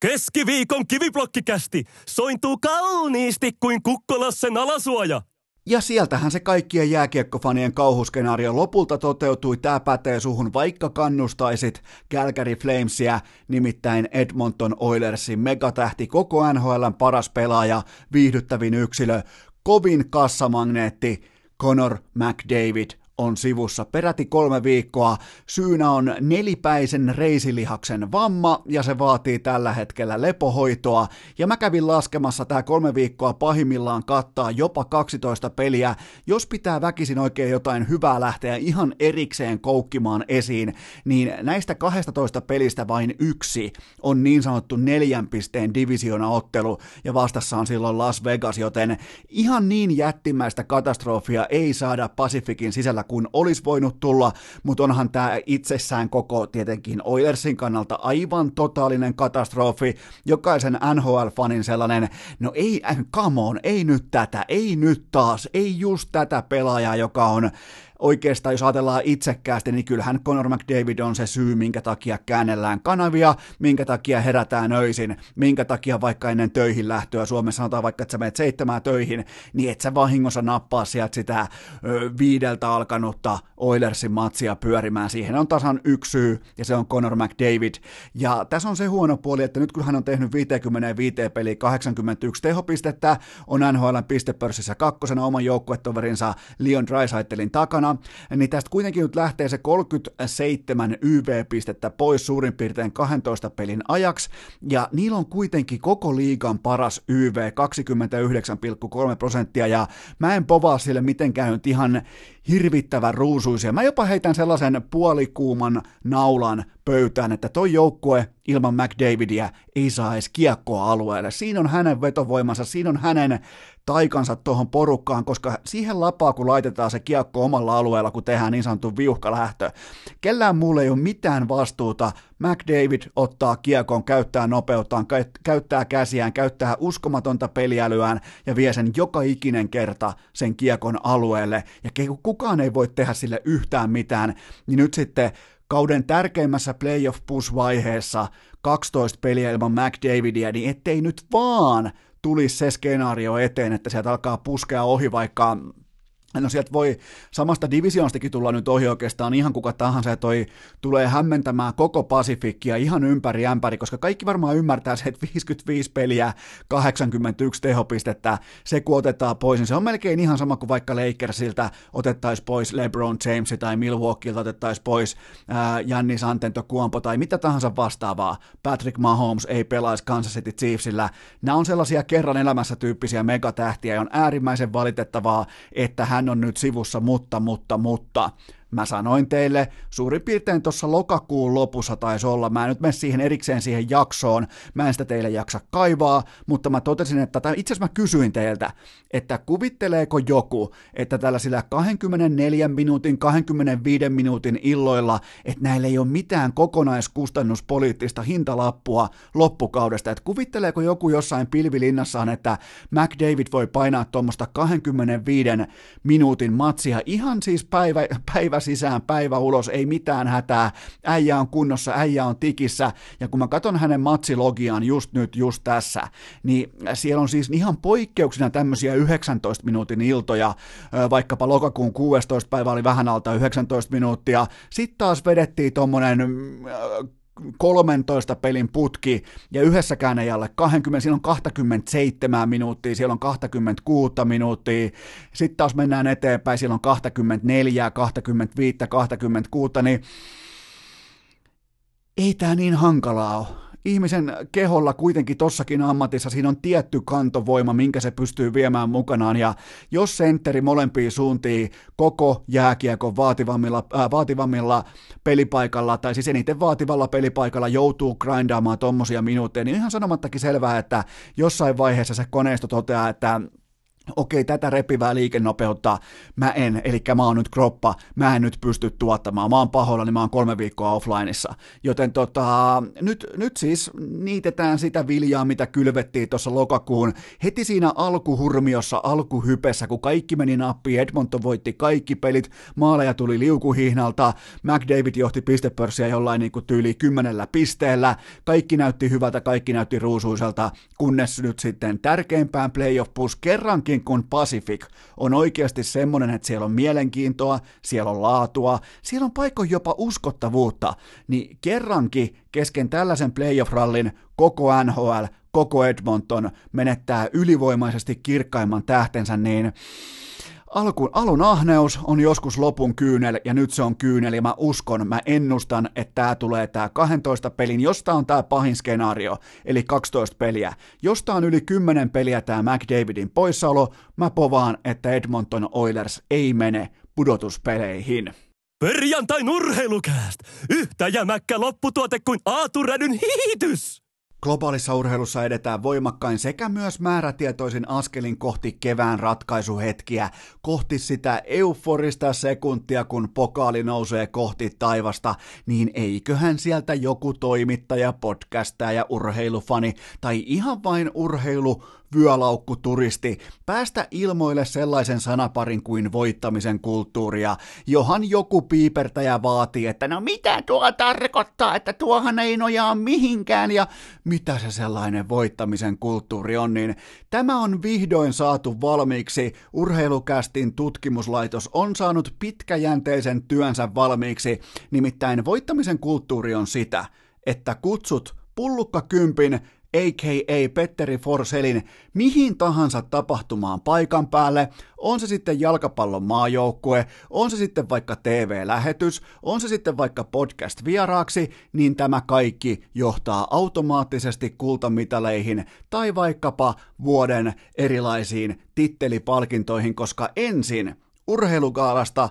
Keskiviikon kiviblokkikästi sointuu kauniisti kuin kukkolassen alasuoja. Ja sieltähän se kaikkien jääkiekkofanien kauhuskenaario lopulta toteutui. Tämä pätee suhun vaikka kannustaisit Calgary Flamesia, nimittäin Edmonton Oilersin megatähti, koko NHLn paras pelaaja, viihdyttävin yksilö, kovin kassamagneetti, Connor McDavid on sivussa peräti kolme viikkoa. Syynä on nelipäisen reisilihaksen vamma ja se vaatii tällä hetkellä lepohoitoa. Ja mä kävin laskemassa tämä kolme viikkoa pahimmillaan kattaa jopa 12 peliä. Jos pitää väkisin oikein jotain hyvää lähteä ihan erikseen koukkimaan esiin, niin näistä 12 pelistä vain yksi on niin sanottu neljän pisteen divisionaottelu ja vastassa on silloin Las Vegas, joten ihan niin jättimäistä katastrofia ei saada Pasifikin sisällä vielä kuin olisi voinut tulla, mutta onhan tämä itsessään koko tietenkin Oilersin kannalta aivan totaalinen katastrofi. Jokaisen NHL-fanin sellainen, no ei, äh, come on, ei nyt tätä, ei nyt taas, ei just tätä pelaajaa, joka on oikeastaan jos ajatellaan itsekkäästi, niin kyllähän Conor McDavid on se syy, minkä takia käännellään kanavia, minkä takia herätään öisin, minkä takia vaikka ennen töihin lähtöä, Suomessa sanotaan vaikka, että sä menet seitsemään töihin, niin et sä vahingossa nappaa sieltä sitä ö, viideltä alkanutta Oilersin matsia pyörimään. Siihen on tasan yksi syy, ja se on Conor McDavid. Ja tässä on se huono puoli, että nyt kun hän on tehnyt 55 peliä 81 tehopistettä, on NHL pistepörssissä kakkosena oman joukkuetoverinsa Leon Dreisaitelin takana, niin tästä kuitenkin nyt lähtee se 37 YV-pistettä pois suurin piirtein 12 pelin ajaksi, ja niillä on kuitenkin koko liigan paras YV 29,3 prosenttia, ja mä en povaa sille mitenkään nyt ihan hirvittävän ruusuisia. Mä jopa heitän sellaisen puolikuuman naulan pöytään, että toi joukkue ilman McDavidia ei saa edes kiekkoa alueelle. Siinä on hänen vetovoimansa, siinä on hänen taikansa tuohon porukkaan, koska siihen lapaa, kun laitetaan se kiekko omalla alueella, kun tehdään niin sanottu viuhkalähtö. Kellään muulle ei ole mitään vastuuta. McDavid ottaa kiekon, käyttää nopeuttaan, käyttää käsiään, käyttää uskomatonta peliälyään ja vie sen joka ikinen kerta sen kiekon alueelle. Ja kukaan ei voi tehdä sille yhtään mitään, niin nyt sitten kauden tärkeimmässä playoff push-vaiheessa 12 peliä ilman McDavidia, niin ettei nyt vaan tulisi se skenaario eteen, että sieltä alkaa puskea ohi vaikka No sieltä voi samasta divisionastakin tulla nyt ohi oikeastaan ihan kuka tahansa, ja toi tulee hämmentämään koko Pasifikkia ihan ympäri ämpäri, koska kaikki varmaan ymmärtää se, että 55 peliä, 81 tehopistettä, se kun otetaan pois, niin se on melkein ihan sama kuin vaikka Lakersilta otettaisiin pois LeBron James tai Milwaukeelta otettaisiin pois ää, Jannis Antetokounmpo tai mitä tahansa vastaavaa. Patrick Mahomes ei pelaisi Kansas City Chiefsillä. Nämä on sellaisia kerran elämässä tyyppisiä megatähtiä, ja on äärimmäisen valitettavaa, että hän hän on nyt sivussa, mutta, mutta, mutta. Mä sanoin teille, suurin piirtein tuossa lokakuun lopussa taisi olla, mä en nyt mene siihen erikseen siihen jaksoon, mä en sitä teille jaksa kaivaa, mutta mä totesin, että, itse asiassa mä kysyin teiltä, että kuvitteleeko joku, että tällaisilla 24 minuutin, 25 minuutin illoilla, että näillä ei ole mitään kokonaiskustannuspoliittista hintalappua loppukaudesta, että kuvitteleeko joku jossain pilvilinnassaan, että McDavid voi painaa tuommoista 25 minuutin matsia ihan siis päivä, päivä sisään, päivä ulos, ei mitään hätää, äijä on kunnossa, äijä on tikissä, ja kun mä katson hänen matsilogiaan just nyt, just tässä, niin siellä on siis ihan poikkeuksena tämmöisiä 19 minuutin iltoja, vaikkapa lokakuun 16 päivä oli vähän alta 19 minuuttia, sitten taas vedettiin tommonen 13 pelin putki ja yhdessäkään ei alle 20, siellä on 27 minuuttia, siellä on 26 minuuttia, sitten taas mennään eteenpäin, siellä on 24, 25, 26, niin ei tämä niin hankalaa ole ihmisen keholla kuitenkin tossakin ammatissa siinä on tietty kantovoima, minkä se pystyy viemään mukanaan, ja jos sentteri molempiin suuntiin koko jääkiekon vaativammilla, äh, vaativammilla pelipaikalla, tai siis eniten vaativalla pelipaikalla joutuu grindaamaan tommosia minuutteja, niin ihan sanomattakin selvää, että jossain vaiheessa se koneisto toteaa, että okei, tätä repivää liikennopeutta mä en, eli mä oon nyt kroppa, mä en nyt pysty tuottamaan, mä oon pahoilla, niin mä oon kolme viikkoa offlineissa. Joten tota, nyt, nyt siis niitetään sitä viljaa, mitä kylvettiin tuossa lokakuun. Heti siinä alkuhurmiossa, alkuhypessä, kun kaikki meni nappiin, Edmonton voitti kaikki pelit, maaleja tuli liukuhihnalta, McDavid johti pistepörssiä jollain niin kuin tyyli kymmenellä pisteellä, kaikki näytti hyvältä, kaikki näytti ruusuiselta, kunnes nyt sitten tärkeimpään playoff push kerrankin muutakin kuin Pacific on oikeasti semmoinen, että siellä on mielenkiintoa, siellä on laatua, siellä on paikko jopa uskottavuutta, niin kerrankin kesken tällaisen playoff-rallin koko NHL, koko Edmonton menettää ylivoimaisesti kirkkaimman tähtensä, niin Alku, alun ahneus on joskus lopun kyynel, ja nyt se on kyynel, ja mä uskon, mä ennustan, että tää tulee tää 12 pelin, josta on tää pahin skenaario, eli 12 peliä. Josta on yli 10 peliä tää McDavidin poissaolo, mä povaan, että Edmonton Oilers ei mene pudotuspeleihin. Perjantai urheilukääst! Yhtä jämäkkä lopputuote kuin Aaturädyn hiitys! Globaalissa urheilussa edetään voimakkain sekä myös määrätietoisin askelin kohti kevään ratkaisuhetkiä, kohti sitä euforista sekuntia, kun pokaali nousee kohti taivasta, niin eiköhän sieltä joku toimittaja, podcastaja, urheilufani tai ihan vain urheilu vyölaukkuturisti päästä ilmoille sellaisen sanaparin kuin voittamisen kulttuuria, johan joku piipertäjä vaatii, että no mitä tuo tarkoittaa, että tuohan ei nojaa mihinkään ja mitä se sellainen voittamisen kulttuuri on, niin tämä on vihdoin saatu valmiiksi. Urheilukästin tutkimuslaitos on saanut pitkäjänteisen työnsä valmiiksi, nimittäin voittamisen kulttuuri on sitä, että kutsut pullukka kympin a.k.a. Petteri Forselin, mihin tahansa tapahtumaan paikan päälle, on se sitten jalkapallon maajoukkue, on se sitten vaikka TV-lähetys, on se sitten vaikka podcast-vieraaksi, niin tämä kaikki johtaa automaattisesti kultamitaleihin tai vaikkapa vuoden erilaisiin tittelipalkintoihin, koska ensin urheilugaalasta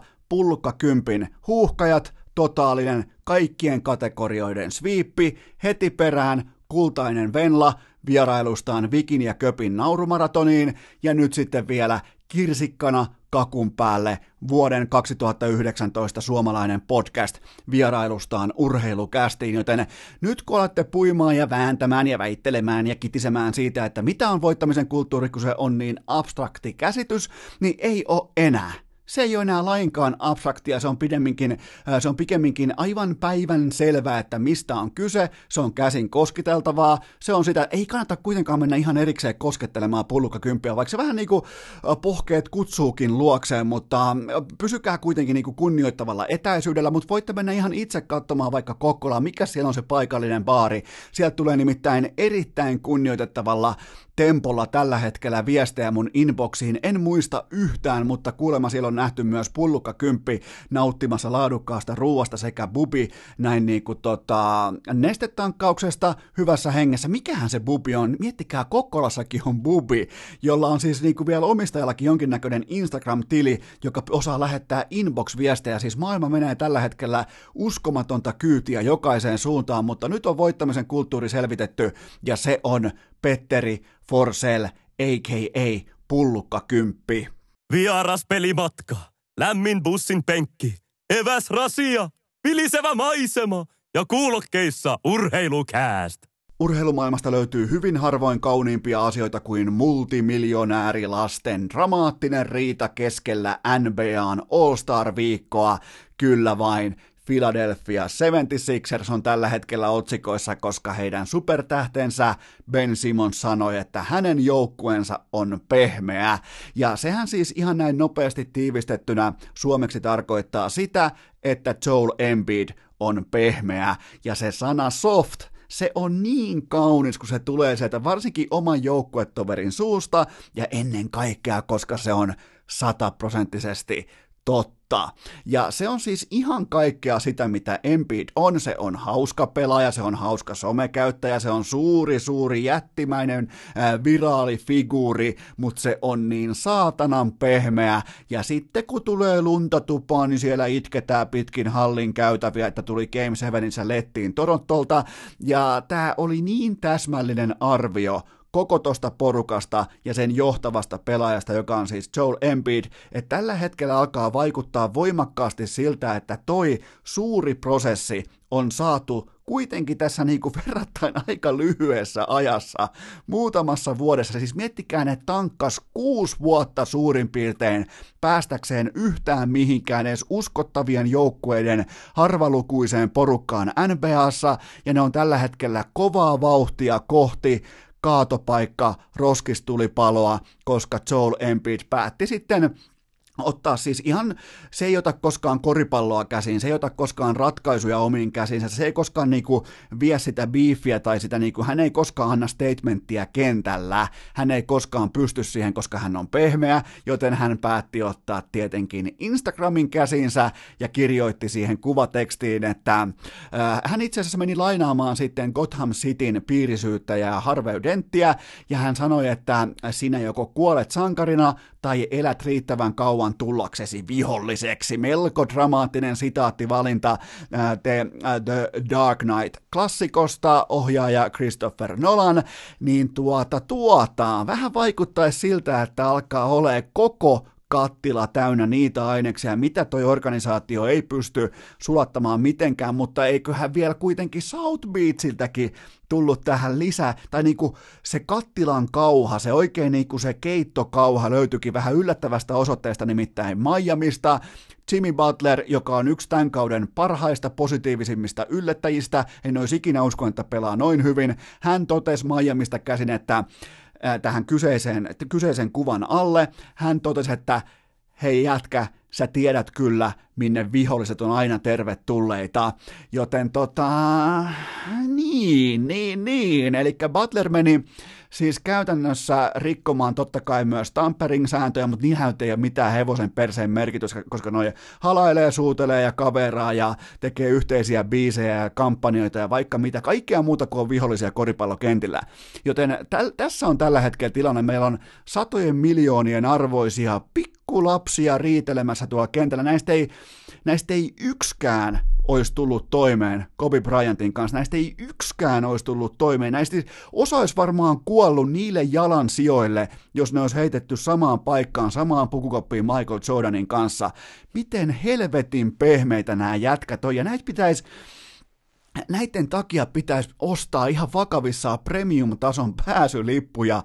kympin huuhkajat, totaalinen kaikkien kategorioiden sviippi, heti perään kultainen Venla vierailustaan Vikin ja Köpin naurumaratoniin ja nyt sitten vielä kirsikkana kakun päälle vuoden 2019 suomalainen podcast vierailustaan urheilukästiin, joten nyt kun olette puimaan ja vääntämään ja väittelemään ja kitisemään siitä, että mitä on voittamisen kulttuuri, kun se on niin abstrakti käsitys, niin ei ole enää se ei ole enää lainkaan abstraktia, se on, pidemminkin, äh, se on pikemminkin aivan päivän selvää, että mistä on kyse, se on käsin kosketeltavaa, se on sitä, ei kannata kuitenkaan mennä ihan erikseen koskettelemaan pullukkakymppiä, vaikka se vähän niin kuin äh, pohkeet kutsuukin luokseen, mutta äh, pysykää kuitenkin niin kuin kunnioittavalla etäisyydellä, mutta voitte mennä ihan itse katsomaan vaikka Kokkolaa, mikä siellä on se paikallinen baari, sieltä tulee nimittäin erittäin kunnioitettavalla tempolla tällä hetkellä viestejä mun inboxiin. En muista yhtään, mutta kuulemma siellä on nähty myös pullukka kymppi nauttimassa laadukkaasta ruuasta sekä bubi näin niin kuin tota, nestetankkauksesta hyvässä hengessä. Mikähän se bubi on? Miettikää, Kokkolassakin on bubi, jolla on siis niin kuin vielä omistajallakin jonkinnäköinen Instagram-tili, joka osaa lähettää inbox-viestejä. Siis maailma menee tällä hetkellä uskomatonta kyytiä jokaiseen suuntaan, mutta nyt on voittamisen kulttuuri selvitetty ja se on Petteri Forsell, a.k.a. Pullukka Kymppi. Vieras pelimatka, lämmin bussin penkki, eväs rasia, vilisevä maisema ja kuulokkeissa urheilukääst. Urheilumaailmasta löytyy hyvin harvoin kauniimpia asioita kuin multimiljonäärilasten dramaattinen riita keskellä NBAn All-Star-viikkoa. Kyllä vain, Philadelphia 76ers on tällä hetkellä otsikoissa, koska heidän supertähtensä Ben Simmons sanoi, että hänen joukkueensa on pehmeä. Ja sehän siis ihan näin nopeasti tiivistettynä suomeksi tarkoittaa sitä, että Joel Embiid on pehmeä. Ja se sana soft se on niin kaunis, kun se tulee sieltä varsinkin oman joukkuetoverin suusta ja ennen kaikkea, koska se on sataprosenttisesti totta. Ja se on siis ihan kaikkea sitä, mitä Embiid on. Se on hauska pelaaja, se on hauska somekäyttäjä, se on suuri, suuri, jättimäinen äh, viraalifiguuri, mutta se on niin saatanan pehmeä. Ja sitten kun tulee lunta tupaan, niin siellä itketään pitkin hallin käytäviä, että tuli Game 7 lettiin Torontolta. Ja tämä oli niin täsmällinen arvio, koko tosta porukasta ja sen johtavasta pelaajasta, joka on siis Joel Embiid, että tällä hetkellä alkaa vaikuttaa voimakkaasti siltä, että toi suuri prosessi on saatu kuitenkin tässä niin kuin verrattain [laughs] aika lyhyessä ajassa, muutamassa vuodessa. Siis miettikää, ne tankkas kuusi vuotta suurin piirtein päästäkseen yhtään mihinkään edes uskottavien joukkueiden harvalukuiseen porukkaan NBAssa, ja ne on tällä hetkellä kovaa vauhtia kohti kaatopaikka, roskistulipaloa, koska Joel Embiid päätti sitten ottaa siis ihan, se ei ota koskaan koripalloa käsiin, se ei ota koskaan ratkaisuja omiin käsiinsä, se ei koskaan niinku vie sitä beefiä tai sitä niinku, hän ei koskaan anna statementtia kentällä, hän ei koskaan pysty siihen, koska hän on pehmeä, joten hän päätti ottaa tietenkin Instagramin käsinsä ja kirjoitti siihen kuvatekstiin, että äh, hän itse asiassa meni lainaamaan sitten Gotham Cityn piirisyyttäjää Harvey Denttiä ja hän sanoi, että sinä joko kuolet sankarina tai elät riittävän kauan haluan tullaksesi viholliseksi. Melko dramaattinen sitaattivalinta The, The Dark Knight-klassikosta, ohjaaja Christopher Nolan, niin tuota, tuota, vähän vaikuttaisi siltä, että alkaa ole koko kattila täynnä niitä aineksia, mitä toi organisaatio ei pysty sulattamaan mitenkään, mutta eiköhän vielä kuitenkin South Beachiltäkin tullut tähän lisää, tai niinku se kattilan kauha, se oikein niinku se keittokauha löytyikin vähän yllättävästä osoitteesta, nimittäin Miamista, Jimmy Butler, joka on yksi tämän kauden parhaista positiivisimmista yllättäjistä, en olisi ikinä uskonut, että pelaa noin hyvin, hän totesi Miamista käsin, että tähän kyseiseen, kyseisen kuvan alle. Hän totesi, että hei jätkä, sä tiedät kyllä, minne viholliset on aina tervetulleita. Joten tota, niin, niin, niin. Eli Butler meni siis käytännössä rikkomaan totta kai myös Tampering-sääntöjä, mutta niinhän ei ole mitään hevosen perseen merkitys, koska noi halailee, suutelee ja kaveraa ja tekee yhteisiä biisejä ja kampanjoita ja vaikka mitä, kaikkea muuta kuin vihollisia koripallokentillä. Joten täl, tässä on tällä hetkellä tilanne, meillä on satojen miljoonien arvoisia pikkulapsia riitelemässä tuolla kentällä, näistä ei, näistä ei yksikään olisi tullut toimeen Kobe Bryantin kanssa. Näistä ei yksikään olisi tullut toimeen. Näistä osa olisi varmaan kuollut niille jalan sijoille, jos ne olisi heitetty samaan paikkaan, samaan pukukoppiin Michael Jordanin kanssa. Miten helvetin pehmeitä nämä jätkät on, ja näitä pitäisi Näiden takia pitäisi ostaa ihan vakavissaan premium-tason pääsylippuja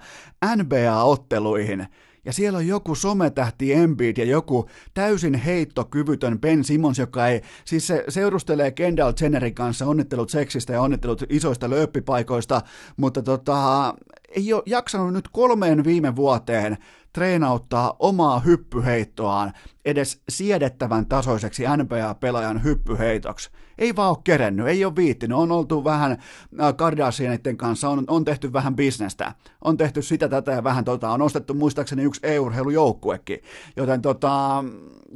NBA-otteluihin ja siellä on joku sometähti Embiid ja joku täysin heittokyvytön Ben Simmons, joka ei, siis se seurustelee Kendall Jennerin kanssa onnittelut seksistä ja onnittelut isoista lööppipaikoista, mutta tota, ei ole jaksanut nyt kolmeen viime vuoteen treenauttaa omaa hyppyheittoaan edes siedettävän tasoiseksi NBA-pelaajan hyppyheitoksi. Ei vaan ole kerennyt, ei ole viittinyt, on oltu vähän äh, Kardashianitten kanssa, on, on tehty vähän bisnestä, on tehty sitä tätä ja vähän tota, on ostettu muistaakseni yksi e-urheilujoukkuekin, joten tota,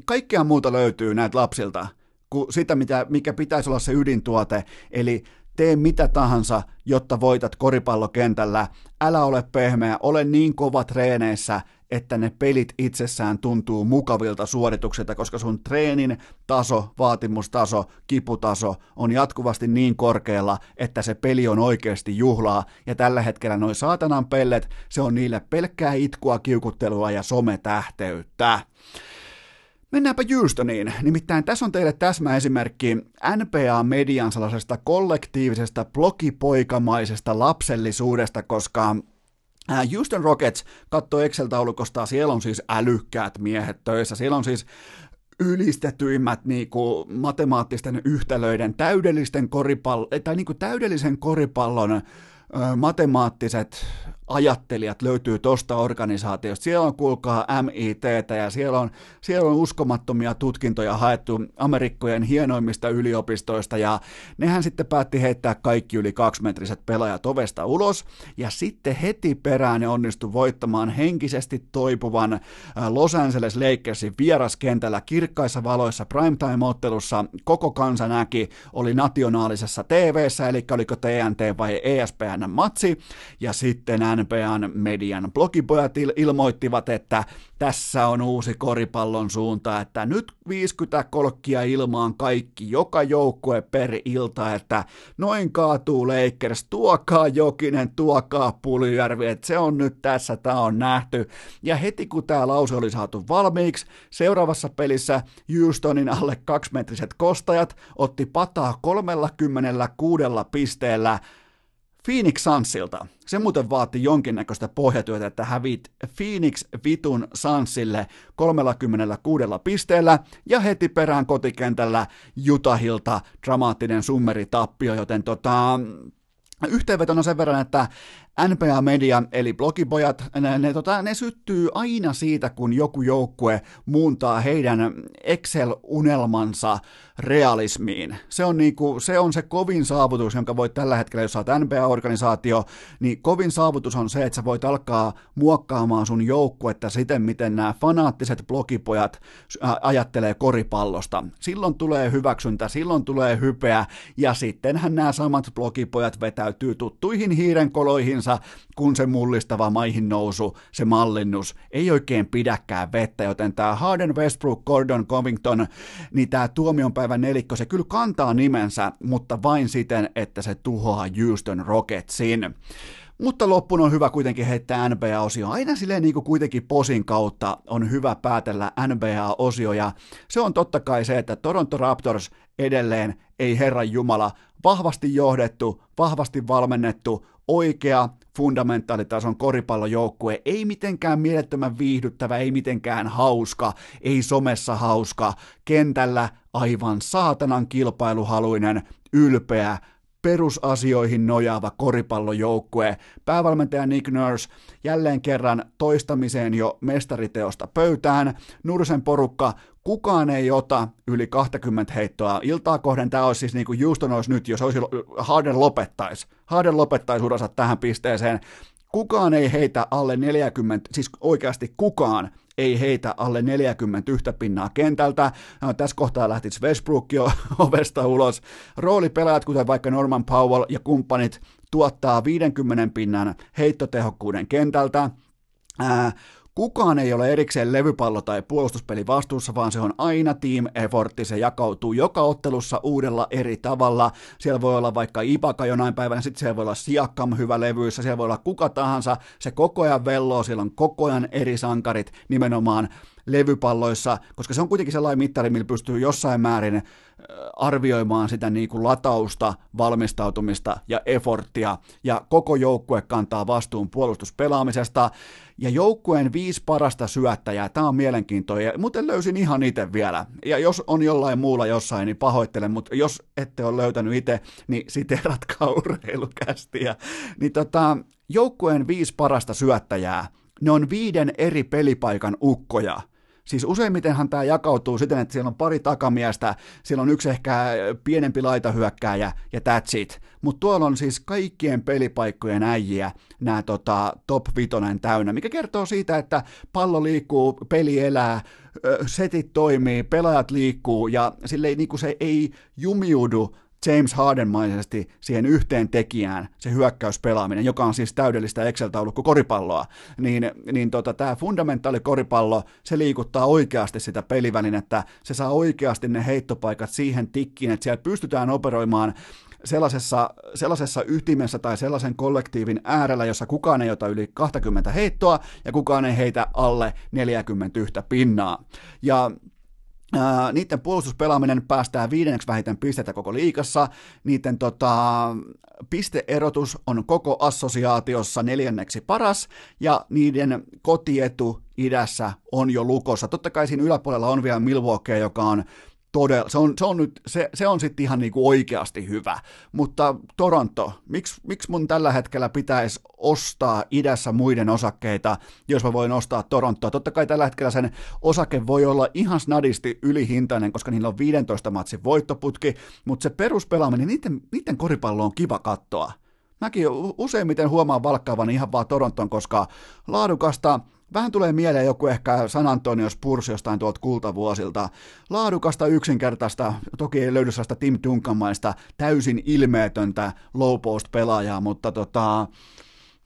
kaikkea muuta löytyy näitä lapsilta kuin sitä, mitä, mikä pitäisi olla se ydintuote, eli tee mitä tahansa, jotta voitat koripallokentällä, älä ole pehmeä, ole niin kova treeneissä, että ne pelit itsessään tuntuu mukavilta suorituksilta, koska sun treenin taso, vaatimustaso, kiputaso on jatkuvasti niin korkealla, että se peli on oikeasti juhlaa, ja tällä hetkellä noin saatanan pellet, se on niille pelkkää itkua, kiukuttelua ja sometähteyttä. Mennäänpä Houstoniin. Nimittäin tässä on teille täsmäesimerkki NPA-median sellaisesta kollektiivisesta blogipoikamaisesta lapsellisuudesta, koska Houston Rockets katsoo Excel-taulukosta, siellä on siis älykkäät miehet töissä, siellä on siis ylistetyimmät niin kuin, matemaattisten yhtälöiden, täydellisten koripallo, tai niin kuin, täydellisen koripallon matemaattiset ajattelijat löytyy tosta organisaatiosta. Siellä on kuulkaa MIT ja siellä on, siellä on uskomattomia tutkintoja haettu Amerikkojen hienoimmista yliopistoista ja nehän sitten päätti heittää kaikki yli kaksimetriset pelaajat ovesta ulos. Ja sitten heti perään ne onnistu voittamaan henkisesti toipuvan Los Angeles Lakersin vieraskentällä kirkkaissa valoissa primetime-ottelussa. Koko kansa näki, oli nationaalisessa TV-ssä, eli oliko TNT vai ESPN matsi, ja sitten NBAn median blogipojat il- ilmoittivat, että tässä on uusi koripallon suunta, että nyt 50 kolkkia ilmaan kaikki, joka joukkue per ilta, että noin kaatuu Lakers, tuokaa Jokinen, tuokaa Puljärvi, että se on nyt tässä, tämä on nähty. Ja heti kun tämä lause oli saatu valmiiksi, seuraavassa pelissä Houstonin alle kaksimetriset kostajat otti pataa 36 pisteellä Phoenix Sunsilta. Se muuten vaati jonkinnäköistä pohjatyötä, että hävit Phoenix Vitun Sunsille 36 pisteellä ja heti perään kotikentällä Jutahilta dramaattinen summeritappio, joten tota, Yhteenvetona sen verran, että NPA Media, eli blogipojat, ne, ne, tota, ne syttyy aina siitä, kun joku joukkue muuntaa heidän Excel-unelmansa realismiin. Se on, niinku, se on se kovin saavutus, jonka voit tällä hetkellä, jos olet NBA-organisaatio, niin kovin saavutus on se, että sä voit alkaa muokkaamaan sun joukkuetta siten, miten nämä fanaattiset blogipojat ajattelee koripallosta. Silloin tulee hyväksyntä, silloin tulee hypeä, ja sittenhän nämä samat blogipojat vetäytyy tuttuihin hiirenkoloihin toisensa, kun se mullistava maihin nousu, se mallinnus, ei oikein pidäkään vettä, joten tämä Harden, Westbrook, Gordon, Covington, niin tämä tuomionpäivän nelikko, se kyllä kantaa nimensä, mutta vain siten, että se tuhoaa Houston Rocketsin. Mutta loppun on hyvä kuitenkin heittää NBA-osio. Aina silleen niin kuin kuitenkin posin kautta on hyvä päätellä NBA-osio, ja se on totta kai se, että Toronto Raptors edelleen ei Herran Jumala vahvasti johdettu, vahvasti valmennettu, oikea fundamentaalitason koripallojoukkue, ei mitenkään mielettömän viihdyttävä, ei mitenkään hauska, ei somessa hauska, kentällä aivan saatanan kilpailuhaluinen, ylpeä, perusasioihin nojaava koripallojoukkue. Päävalmentaja Nick Nurse jälleen kerran toistamiseen jo mestariteosta pöytään. Nursen porukka, kukaan ei ota yli 20 heittoa. Iltaa kohden tämä olisi siis niin kuin Houston olisi nyt, jos olisi Harden lopettaisi. Harden lopettaisi uransa tähän pisteeseen. Kukaan ei heitä alle 40, siis oikeasti kukaan ei heitä alle 41 pinnaa kentältä. No, tässä kohtaa lähti Westbrook jo [laughs] ovesta ulos. Roolipelaajat, kuten vaikka Norman Powell ja kumppanit, tuottaa 50 pinnan heittotehokkuuden kentältä. Ää, Kukaan ei ole erikseen levypallo- tai puolustuspeli vastuussa, vaan se on aina team effortti, se jakautuu joka ottelussa uudella eri tavalla. Siellä voi olla vaikka Ibaka jonain päivänä, sitten siellä voi olla Siakam hyvä levyissä, siellä voi olla kuka tahansa, se koko ajan velloo, siellä on koko ajan eri sankarit. Nimenomaan levypalloissa, koska se on kuitenkin sellainen mittari, millä pystyy jossain määrin arvioimaan sitä niin kuin latausta, valmistautumista ja efforttia, ja koko joukkue kantaa vastuun puolustuspelaamisesta, ja joukkueen viisi parasta syöttäjää, tämä on mielenkiintoinen, muuten löysin ihan itse vielä, ja jos on jollain muulla jossain, niin pahoittelen, mutta jos ette ole löytänyt itse, niin siteratkaa [laughs] urheilukästiä, niin tota, joukkueen viisi parasta syöttäjää, ne on viiden eri pelipaikan ukkoja, Siis useimmitenhan tämä jakautuu siten, että siellä on pari takamiestä, siellä on yksi ehkä pienempi laitahyökkääjä ja that's it. Mutta tuolla on siis kaikkien pelipaikkojen äijiä nämä tota, top vitonen täynnä, mikä kertoo siitä, että pallo liikkuu, peli elää, setit toimii, pelaajat liikkuu ja sille niin se ei jumiudu James Hardenmaisesti siihen yhteen tekijään, se hyökkäyspelaaminen, joka on siis täydellistä Excel-taulukko koripalloa, niin, niin tota, tämä fundamentaali koripallo, se liikuttaa oikeasti sitä pelivälinettä, se saa oikeasti ne heittopaikat siihen tikkiin, että siellä pystytään operoimaan sellaisessa, sellaisessa ytimessä tai sellaisen kollektiivin äärellä, jossa kukaan ei ota yli 20 heittoa ja kukaan ei heitä alle 41 pinnaa. Ja Niiden puolustuspelaaminen päästää viidenneksi vähiten pisteitä koko liikassa. Niiden tota, pisteerotus on koko assosiaatiossa neljänneksi paras, ja niiden kotietu idässä on jo lukossa. Totta kai siinä yläpuolella on vielä Milwaukee, joka on todella, se on, se on, nyt, se, se on sitten ihan niinku oikeasti hyvä. Mutta Toronto, miksi, miksi mun tällä hetkellä pitäisi ostaa idässä muiden osakkeita, jos mä voin ostaa Torontoa? Totta kai tällä hetkellä sen osake voi olla ihan snadisti ylihintainen, koska niillä on 15 matsin voittoputki, mutta se peruspelaaminen, niiden, niiden koripallo on kiva kattoa. Mäkin useimmiten huomaan valkkaavan ihan vaan Toronton, koska laadukasta, Vähän tulee mieleen joku ehkä San Antonio Spurs jostain tuolta kultavuosilta. Laadukasta, yksinkertaista, toki ei löydy sellaista Tim Duncanmaista, täysin ilmeetöntä low post pelaajaa, mutta tota,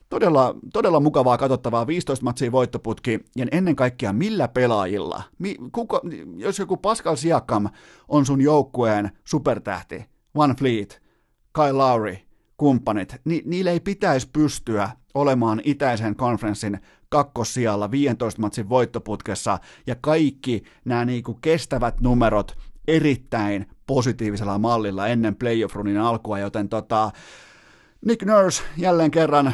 todella, todella mukavaa katsottavaa, 15 matsia voittoputki, ja ennen kaikkea millä pelaajilla? Mi, kuka, jos joku Pascal Siakam on sun joukkueen supertähti, One Fleet, Kyle Lowry, kumppanit, ni, niille ei pitäisi pystyä olemaan itäisen konferenssin kakkossijalla 15 matsin voittoputkessa. Ja kaikki nämä niinku kestävät numerot erittäin positiivisella mallilla ennen playoff-runin alkua, joten tota, Nick Nurse jälleen kerran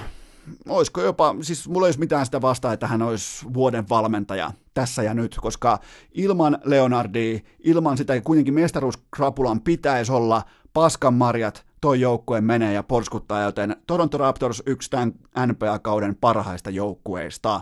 olisiko jopa, siis mulla ei olisi mitään sitä vastaa, että hän olisi vuoden valmentaja tässä ja nyt, koska ilman Leonardia, ilman sitä kuitenkin mestaruuskrapulan pitäisi olla paskan marjat toi joukkue menee ja porskuttaa, joten Toronto Raptors yksi tämän NBA-kauden parhaista joukkueista.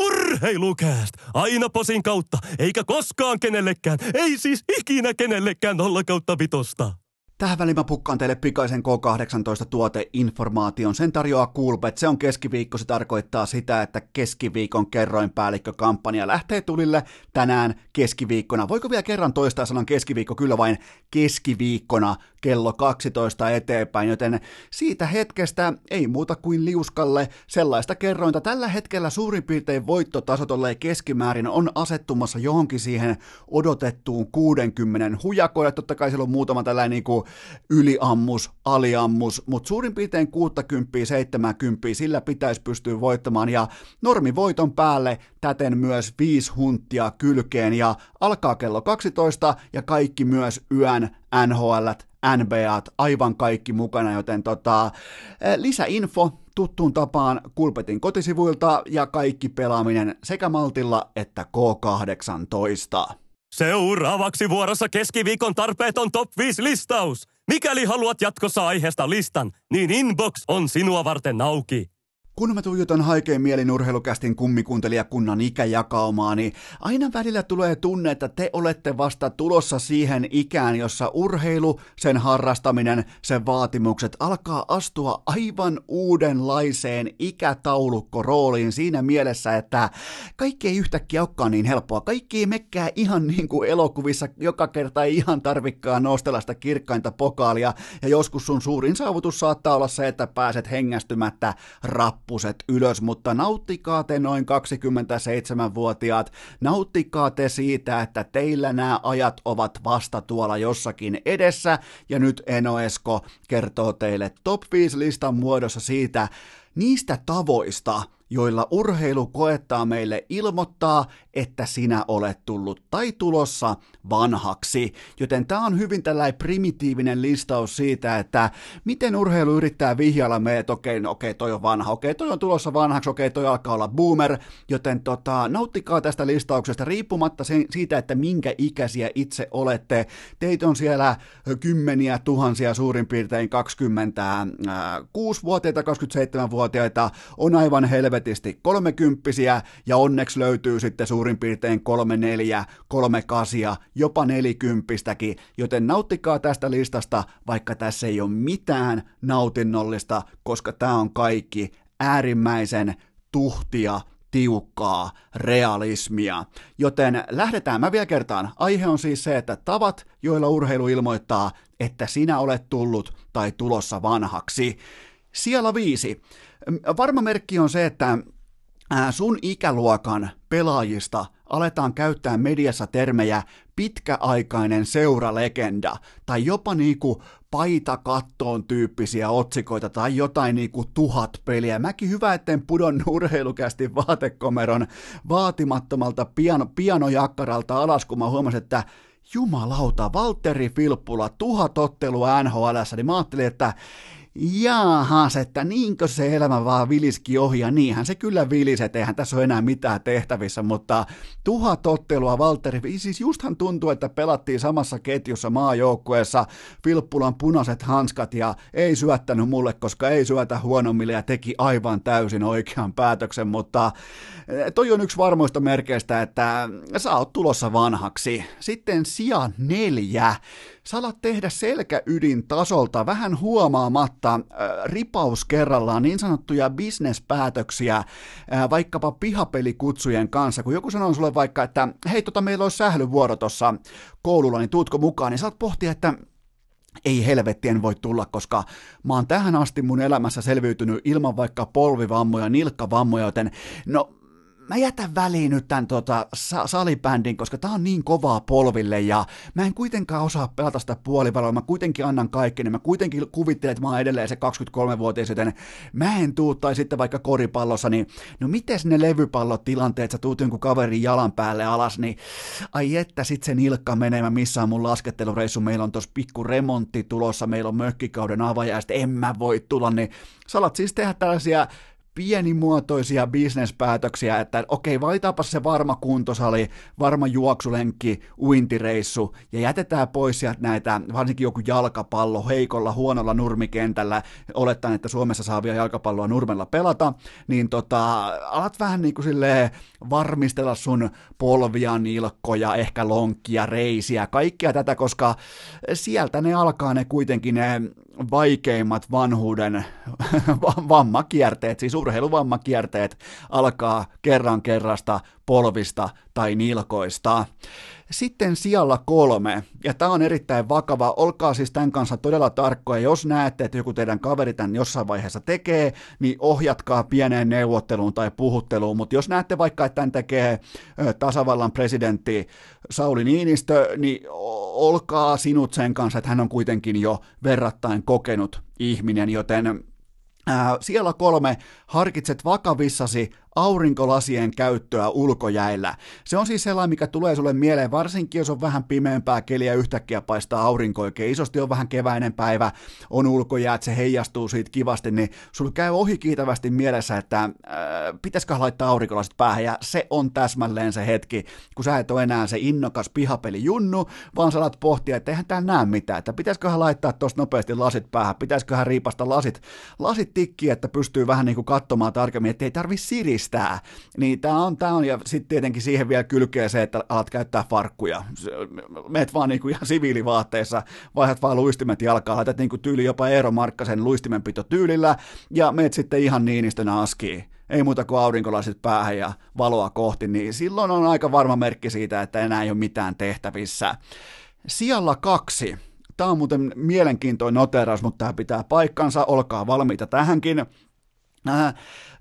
Urheilukääst! Aina posin kautta, eikä koskaan kenellekään, ei siis ikinä kenellekään nolla kautta vitosta. Tähän väliin mä pukkaan teille pikaisen K18-tuoteinformaation. Sen tarjoaa Coolbet. Se on keskiviikko. Se tarkoittaa sitä, että keskiviikon kerroinpäällikkökampanja lähtee tulille tänään keskiviikkona. Voiko vielä kerran toistaa sanan keskiviikko? Kyllä vain keskiviikkona kello 12 eteenpäin, joten siitä hetkestä ei muuta kuin liuskalle sellaista kerrointa. Tällä hetkellä suurin piirtein voittotasot olleen keskimäärin on asettumassa johonkin siihen odotettuun 60 hujakoille. Totta kai siellä on muutama tällainen niin kuin yliammus, aliammus, mutta suurin piirtein 60, 70, sillä pitäisi pystyä voittamaan ja normivoiton päälle täten myös viisi hunttia kylkeen ja alkaa kello 12 ja kaikki myös yön NHL, NBA, aivan kaikki mukana, joten tota, lisäinfo tuttuun tapaan Kulpetin kotisivuilta ja kaikki pelaaminen sekä Maltilla että K18. Seuraavaksi vuorossa keskiviikon tarpeeton top 5 listaus. Mikäli haluat jatkossa aiheesta listan, niin inbox on sinua varten auki. Kun mä tuijotan haikeen mielin urheilukästin kummikuuntelijakunnan ikäjakaumaa, niin aina välillä tulee tunne, että te olette vasta tulossa siihen ikään, jossa urheilu, sen harrastaminen, sen vaatimukset alkaa astua aivan uudenlaiseen ikätaulukkorooliin siinä mielessä, että kaikki ei yhtäkkiä olekaan niin helppoa. Kaikki ei mekkää ihan niin kuin elokuvissa, joka kerta ei ihan tarvikkaan nostella sitä kirkkainta pokaalia, ja joskus sun suurin saavutus saattaa olla se, että pääset hengästymättä rap rappuset ylös, mutta nauttikaa te noin 27-vuotiaat, nauttikaa te siitä, että teillä nämä ajat ovat vasta tuolla jossakin edessä, ja nyt Eno Esko kertoo teille top 5 listan muodossa siitä, niistä tavoista, joilla urheilu koettaa meille ilmoittaa, että sinä olet tullut tai tulossa vanhaksi. Joten tämä on hyvin tällainen primitiivinen listaus siitä, että miten urheilu yrittää vihjailla meille, että okei, no, okei, toi on vanha, okei, toi on tulossa vanhaksi, okei, toi alkaa olla boomer, joten tota, nauttikaa tästä listauksesta riippumatta siitä, että minkä ikäisiä itse olette. Teitä on siellä kymmeniä tuhansia suurin piirtein 26-vuotiaita, 27-vuotiaita, on aivan helvetisti kolmekymppisiä ja onneksi löytyy sitten suurin suurin piirtein kolme neljä, kolme kasia, jopa nelikymppistäkin, joten nauttikaa tästä listasta, vaikka tässä ei ole mitään nautinnollista, koska tämä on kaikki äärimmäisen tuhtia, tiukkaa realismia. Joten lähdetään, mä vielä kertaan. Aihe on siis se, että tavat, joilla urheilu ilmoittaa, että sinä olet tullut tai tulossa vanhaksi. Siellä viisi. Varma merkki on se, että sun ikäluokan pelaajista aletaan käyttää mediassa termejä pitkäaikainen seuralegenda tai jopa niinku paita kattoon tyyppisiä otsikoita tai jotain niinku tuhat peliä. Mäkin hyvä, etten pudonnut [laughs] urheilukästi vaatekomeron vaatimattomalta piano, pianojakkaralta alas, kun mä huomasin, että jumalauta, Valtteri Filppula, tuhat ottelua NHL, niin mä ajattelin, että jaahas, että niinkö se elämä vaan viliski ohi, ja niinhän se kyllä vilisi, että eihän tässä ole enää mitään tehtävissä, mutta tuhat ottelua Valtteri, siis justhan tuntuu, että pelattiin samassa ketjussa maajoukkueessa, Filppulan punaiset hanskat, ja ei syöttänyt mulle, koska ei syötä huonommille, ja teki aivan täysin oikean päätöksen, mutta eh, toi on yksi varmoista merkeistä, että sä oot tulossa vanhaksi. Sitten sija neljä, sä alat tehdä selkäydin tasolta vähän huomaamatta äh, ripaus kerrallaan niin sanottuja bisnespäätöksiä äh, vaikkapa pihapelikutsujen kanssa, kun joku sanoo sulle vaikka, että hei tota meillä olisi sählyvuoro tuossa koululla, niin tuutko mukaan, niin saat pohtia, että ei helvettien voi tulla, koska mä oon tähän asti mun elämässä selviytynyt ilman vaikka polvivammoja, nilkkavammoja, joten no mä jätän väliin nyt tämän tota, salibändin, koska tää on niin kovaa polville ja mä en kuitenkaan osaa pelata sitä puolivaloa, mä kuitenkin annan kaikkeni, mä kuitenkin kuvittelen, että mä oon edelleen se 23-vuotias, joten mä en tuu, tai sitten vaikka koripallossa, niin no miten ne levypallotilanteet, sä tuut jonkun kaverin jalan päälle alas, niin ai että sit se nilkka menee, mä missään mun laskettelureissu, meillä on tossa pikku remontti tulossa, meillä on mökkikauden avaja, ja en mä voi tulla, niin sä alat siis tehdä tällaisia pienimuotoisia bisnespäätöksiä, että okei, valitaanpa se varma kuntosali, varma juoksulenkki, uintireissu, ja jätetään pois sieltä näitä, varsinkin joku jalkapallo heikolla, huonolla nurmikentällä, olettaen, että Suomessa saa vielä jalkapalloa nurmella pelata, niin tota, alat vähän niin kuin silleen varmistella sun polvia, nilkkoja, ehkä lonkkia, reisiä, kaikkea tätä, koska sieltä ne alkaa ne kuitenkin ne vaikeimmat vanhuuden [laughs] vammakierteet, siis urheiluvammakierteet alkaa kerran kerrasta polvista tai nilkoista. Sitten sijalla kolme, ja tämä on erittäin vakava, olkaa siis tämän kanssa todella tarkkoja, jos näette, että joku teidän kaveri tämän jossain vaiheessa tekee, niin ohjatkaa pieneen neuvotteluun tai puhutteluun, mutta jos näette vaikka, että tämän tekee tasavallan presidentti Sauli Niinistö, niin olkaa sinut sen kanssa, että hän on kuitenkin jo verrattain kokenut ihminen, joten siellä kolme, harkitset vakavissasi aurinkolasien käyttöä ulkojäillä. Se on siis sellainen, mikä tulee sulle mieleen, varsinkin jos on vähän pimeämpää keliä yhtäkkiä paistaa aurinko oikein. Isosti, on vähän keväinen päivä, on ulkojäät, se heijastuu siitä kivasti, niin sulla käy ohi kiitävästi mielessä, että äh, pitäisikö laittaa aurinkolasit päähän, ja se on täsmälleen se hetki, kun sä et ole enää se innokas pihapeli junnu, vaan sä alat pohtia, että eihän täällä näe mitään, että pitäisiköhän laittaa tuosta nopeasti lasit päähän, pitäisiköhän riipasta lasit, lasit tikki, että pystyy vähän niin kuin katsomaan tarkemmin, että ei tarvi siris kiristää. Niin tämä on, tää on, ja sitten tietenkin siihen vielä kylkee se, että alat käyttää farkkuja. Meet vaan niinku ihan siviilivaatteissa, vaihdat vaan luistimet jalkaan, laitat niinku tyyli jopa Eero Markkasen luistimenpito tyylillä, ja meet sitten ihan niinistönä askiin ei muuta kuin aurinkolasit päähän ja valoa kohti, niin silloin on aika varma merkki siitä, että enää ei ole mitään tehtävissä. Sijalla kaksi. Tämä on muuten mielenkiintoinen noteraus, mutta tämä pitää paikkansa, olkaa valmiita tähänkin. Äh,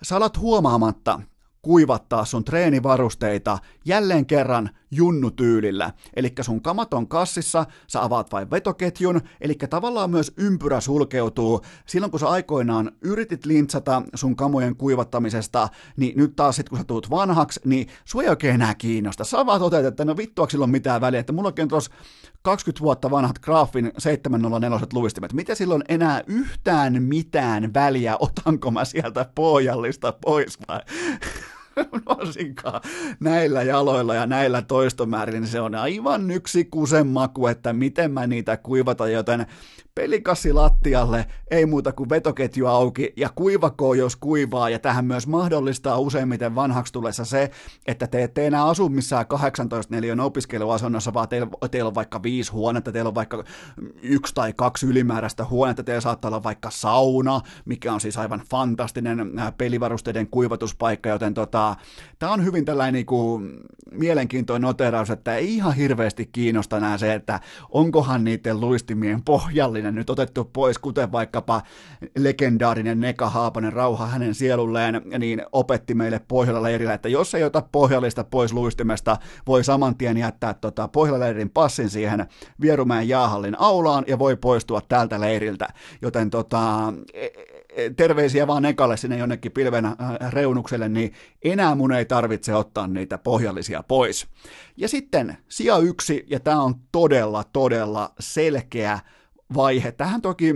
sä alat huomaamatta kuivattaa sun treenivarusteita jälleen kerran junnutyylillä. Eli sun kamat on kassissa, sä avaat vain vetoketjun, eli tavallaan myös ympyrä sulkeutuu. Silloin kun sä aikoinaan yritit lintsata sun kamojen kuivattamisesta, niin nyt taas sit kun sä tuut vanhaksi, niin sua ei oikein enää kiinnosta. Sä vaan toteat, että no vittuaksi sillä on mitään väliä, että mulla on tuossa 20 vuotta vanhat Graafin 704 luistimet. Mitä silloin enää yhtään mitään väliä, otanko mä sieltä pohjallista pois vai? [laughs] varsinkaan näillä jaloilla ja näillä toistomäärillä, niin se on aivan yksi kusen maku, että miten mä niitä kuivata, joten pelikassi lattialle, ei muuta kuin vetoketju auki ja kuivakoo jos kuivaa. Ja tähän myös mahdollistaa useimmiten vanhaksi tulessa se, että te ette enää asu missään 18 neliön opiskeluasunnossa, vaan teillä, teillä on vaikka viisi huonetta, teillä on vaikka yksi tai kaksi ylimääräistä huonetta, teillä saattaa olla vaikka sauna, mikä on siis aivan fantastinen äh, pelivarusteiden kuivatuspaikka, joten tota, tämä on hyvin tällainen niin kuin, mielenkiintoinen noteraus, että ei ihan hirveästi kiinnosta enää se, että onkohan niiden luistimien pohjallinen mahdollinen nyt otettu pois, kuten vaikkapa legendaarinen Neka Haapanen, rauha hänen sielulleen, niin opetti meille Pohjola leirillä, että jos ei ota pohjallista pois luistimesta, voi saman tien jättää tota Pohjola-leirin passin siihen Vierumäen jaahallin aulaan ja voi poistua tältä leiriltä. Joten tota, e, e, terveisiä vaan Nekalle sinne jonnekin pilven äh, reunukselle, niin enää mun ei tarvitse ottaa niitä pohjallisia pois. Ja sitten sija yksi, ja tämä on todella, todella selkeä vaihe. Tähän toki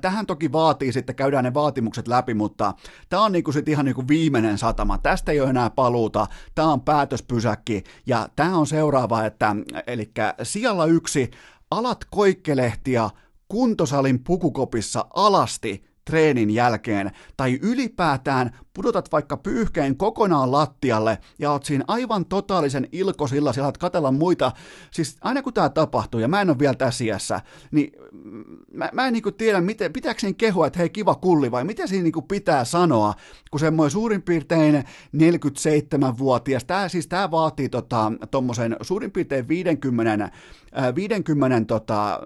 Tähän toki vaatii sitten, käydään ne vaatimukset läpi, mutta tämä on niinku sit ihan niinku viimeinen satama. Tästä ei ole enää paluuta, tämä on päätöspysäkki ja tämä on seuraava, että eli sijalla yksi, alat koikkelehtiä kuntosalin pukukopissa alasti treenin jälkeen, tai ylipäätään pudotat vaikka pyyhkeen kokonaan lattialle ja oot siinä aivan totaalisen ilkosilla, siellä oot katella muita, siis aina kun tämä tapahtuu, ja mä en ole vielä tässä iässä, niin mä, mä en niinku tiedä, miten, pitääkö siinä kehua, että hei kiva kulli, vai mitä siinä niinku pitää sanoa, kun semmoinen suurin piirtein 47-vuotias, tää, siis tämä vaatii tota, tommosen suurin piirtein 50 50, tota,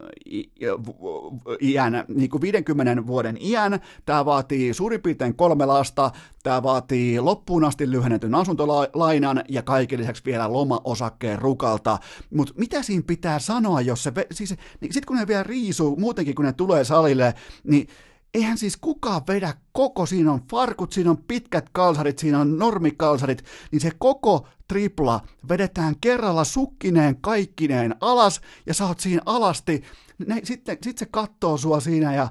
iän, niin kuin 50 vuoden iän, tämä vaatii suurin piirtein kolme lasta, tämä vaatii loppuun asti lyhennetyn asuntolainan ja kaiken lisäksi vielä loma-osakkeen rukalta, mutta mitä siinä pitää sanoa, jos se, siis, niin sitten kun ne vielä riisuu, muutenkin kun ne tulee salille, niin eihän siis kukaan vedä koko, siinä on farkut, siinä on pitkät kalsarit, siinä on normikalsarit, niin se koko tripla vedetään kerralla sukkineen kaikkineen alas, ja sä oot siinä alasti, ne, sitten sit se kattoo sua siinä ja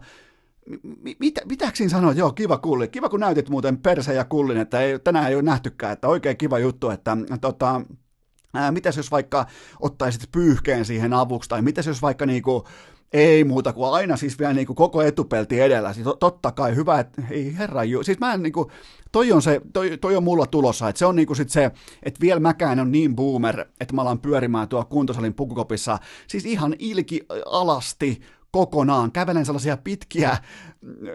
mi, mitä, mitäkö siinä sanoa? Joo, kiva kulli. Kiva kun näytit muuten perse ja kullin, että ei, tänään ei ole nähtykään, että oikein kiva juttu, että tota, ää, mitäs jos vaikka ottaisit pyyhkeen siihen avuksi, tai mitäs jos vaikka niinku, ei muuta kuin aina siis vielä niin kuin koko etupelti edellä. Siis totta kai hyvä, että ei herra ju. Siis mä en niin kuin, toi on, se, toi, toi on mulla tulossa, että se on niin kuin sit se, että vielä mäkään on niin boomer, että mä alan pyörimään tuo kuntosalin pukukopissa, siis ihan ilki alasti kokonaan, kävelen sellaisia pitkiä,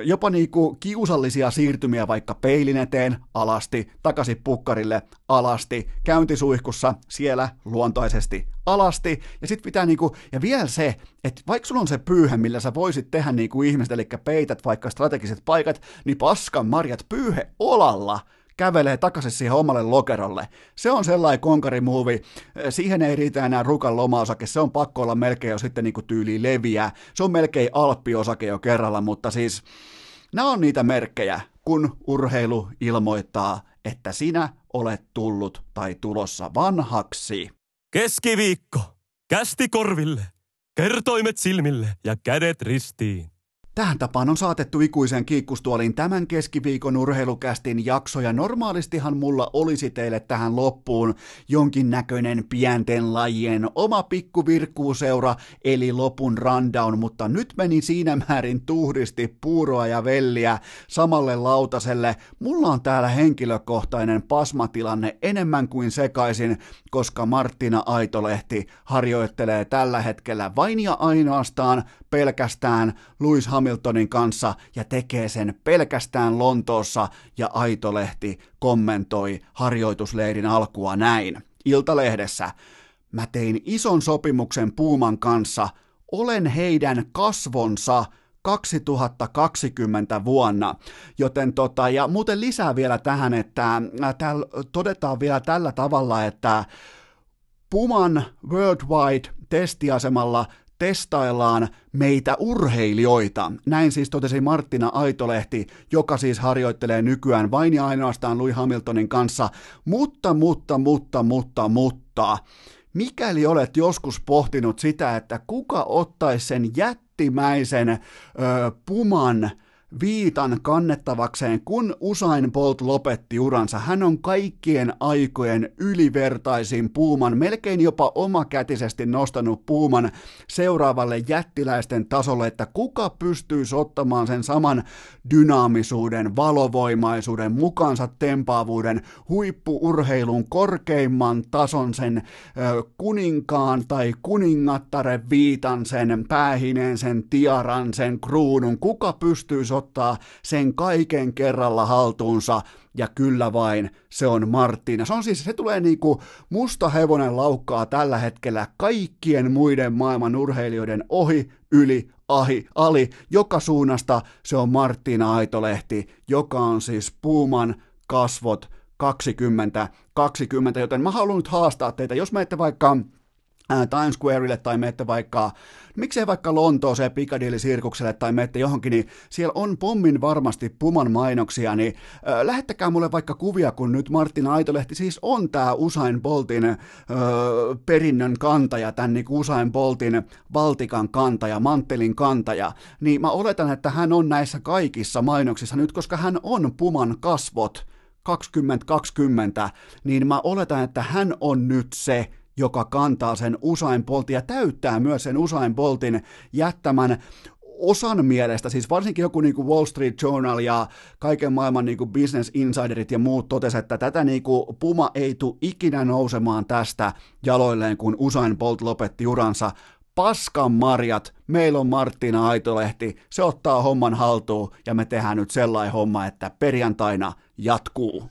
jopa niinku kiusallisia siirtymiä vaikka peilin eteen, alasti, takaisin pukkarille, alasti, käyntisuihkussa, siellä luontoisesti, alasti, ja sitten pitää niinku, ja vielä se, että vaikka sulla on se pyyhe, millä sä voisit tehdä niinku ihmiset, eli peität vaikka strategiset paikat, niin paskan marjat pyyhe olalla, kävelee takaisin siihen omalle lokerolle. Se on sellainen konkarimuovi, siihen ei riitä enää rukan lomaosake, se on pakko olla melkein jo sitten niin tyyli leviä, se on melkein alppiosake jo kerralla, mutta siis nämä on niitä merkkejä, kun urheilu ilmoittaa, että sinä olet tullut tai tulossa vanhaksi. Keskiviikko. Kästi korville. Kertoimet silmille ja kädet ristiin. Tähän tapaan on saatettu ikuisen kiikkustuoliin tämän keskiviikon urheilukästin jakso, ja normaalistihan mulla olisi teille tähän loppuun jonkinnäköinen pienten lajien oma pikkuvirkkuuseura, eli lopun rundown, mutta nyt meni siinä määrin tuhdisti puuroa ja velliä samalle lautaselle. Mulla on täällä henkilökohtainen pasmatilanne enemmän kuin sekaisin, koska Martina Aitolehti harjoittelee tällä hetkellä vain ja ainoastaan pelkästään Louis Hamiltonin kanssa ja tekee sen pelkästään Lontoossa ja Aitolehti kommentoi harjoitusleirin alkua näin. Iltalehdessä. Mä tein ison sopimuksen Puuman kanssa. Olen heidän kasvonsa 2020 vuonna. Joten tota, ja muuten lisää vielä tähän, että täällä todetaan vielä tällä tavalla, että Puman Worldwide testiasemalla testaillaan meitä urheilijoita. Näin siis totesi Martina Aitolehti, joka siis harjoittelee nykyään vain ja ainoastaan Louis Hamiltonin kanssa. Mutta, mutta, mutta, mutta, mutta, mikäli olet joskus pohtinut sitä, että kuka ottaisi sen jättimäisen ö, puman viitan kannettavakseen, kun Usain Bolt lopetti uransa. Hän on kaikkien aikojen ylivertaisin puuman, melkein jopa omakätisesti nostanut puuman seuraavalle jättiläisten tasolle, että kuka pystyisi ottamaan sen saman dynaamisuuden, valovoimaisuuden, mukansa tempaavuuden, huippuurheilun korkeimman tason, sen kuninkaan tai kuningattaren viitan, sen päähineen, sen tiaran, sen kruunun, kuka pystyisi ottaa sen kaiken kerralla haltuunsa, ja kyllä vain, se on Martina. Se on siis, se tulee niinku musta hevonen laukkaa tällä hetkellä kaikkien muiden maailman urheilijoiden ohi, yli, ahi, ali, joka suunnasta se on Martina Aitolehti, joka on siis Puuman kasvot 20, 20, joten mä haluan nyt haastaa teitä, jos menette vaikka Times Squareille tai menette vaikka, miksei vaikka Lontooseen Piccadilly-sirkukselle tai menette johonkin, niin siellä on pommin varmasti Puman mainoksia, niin äh, lähettäkää mulle vaikka kuvia, kun nyt Martin Aitolehti siis on tämä Usain Boltin äh, perinnön kantaja, tämän niin Usain Boltin valtikan kantaja, manttelin kantaja, niin mä oletan, että hän on näissä kaikissa mainoksissa nyt, koska hän on Puman kasvot 2020, niin mä oletan, että hän on nyt se, joka kantaa sen Usain Boltin ja täyttää myös sen Usain Boltin jättämän osan mielestä, siis varsinkin joku niin kuin Wall Street Journal ja kaiken maailman niin kuin Business Insiderit ja muut totesi, että tätä niin kuin Puma ei tule ikinä nousemaan tästä jaloilleen, kun Usain Bolt lopetti uransa. Paskan marjat, meillä on Martina Aitolehti, se ottaa homman haltuun ja me tehdään nyt sellainen homma, että perjantaina jatkuu.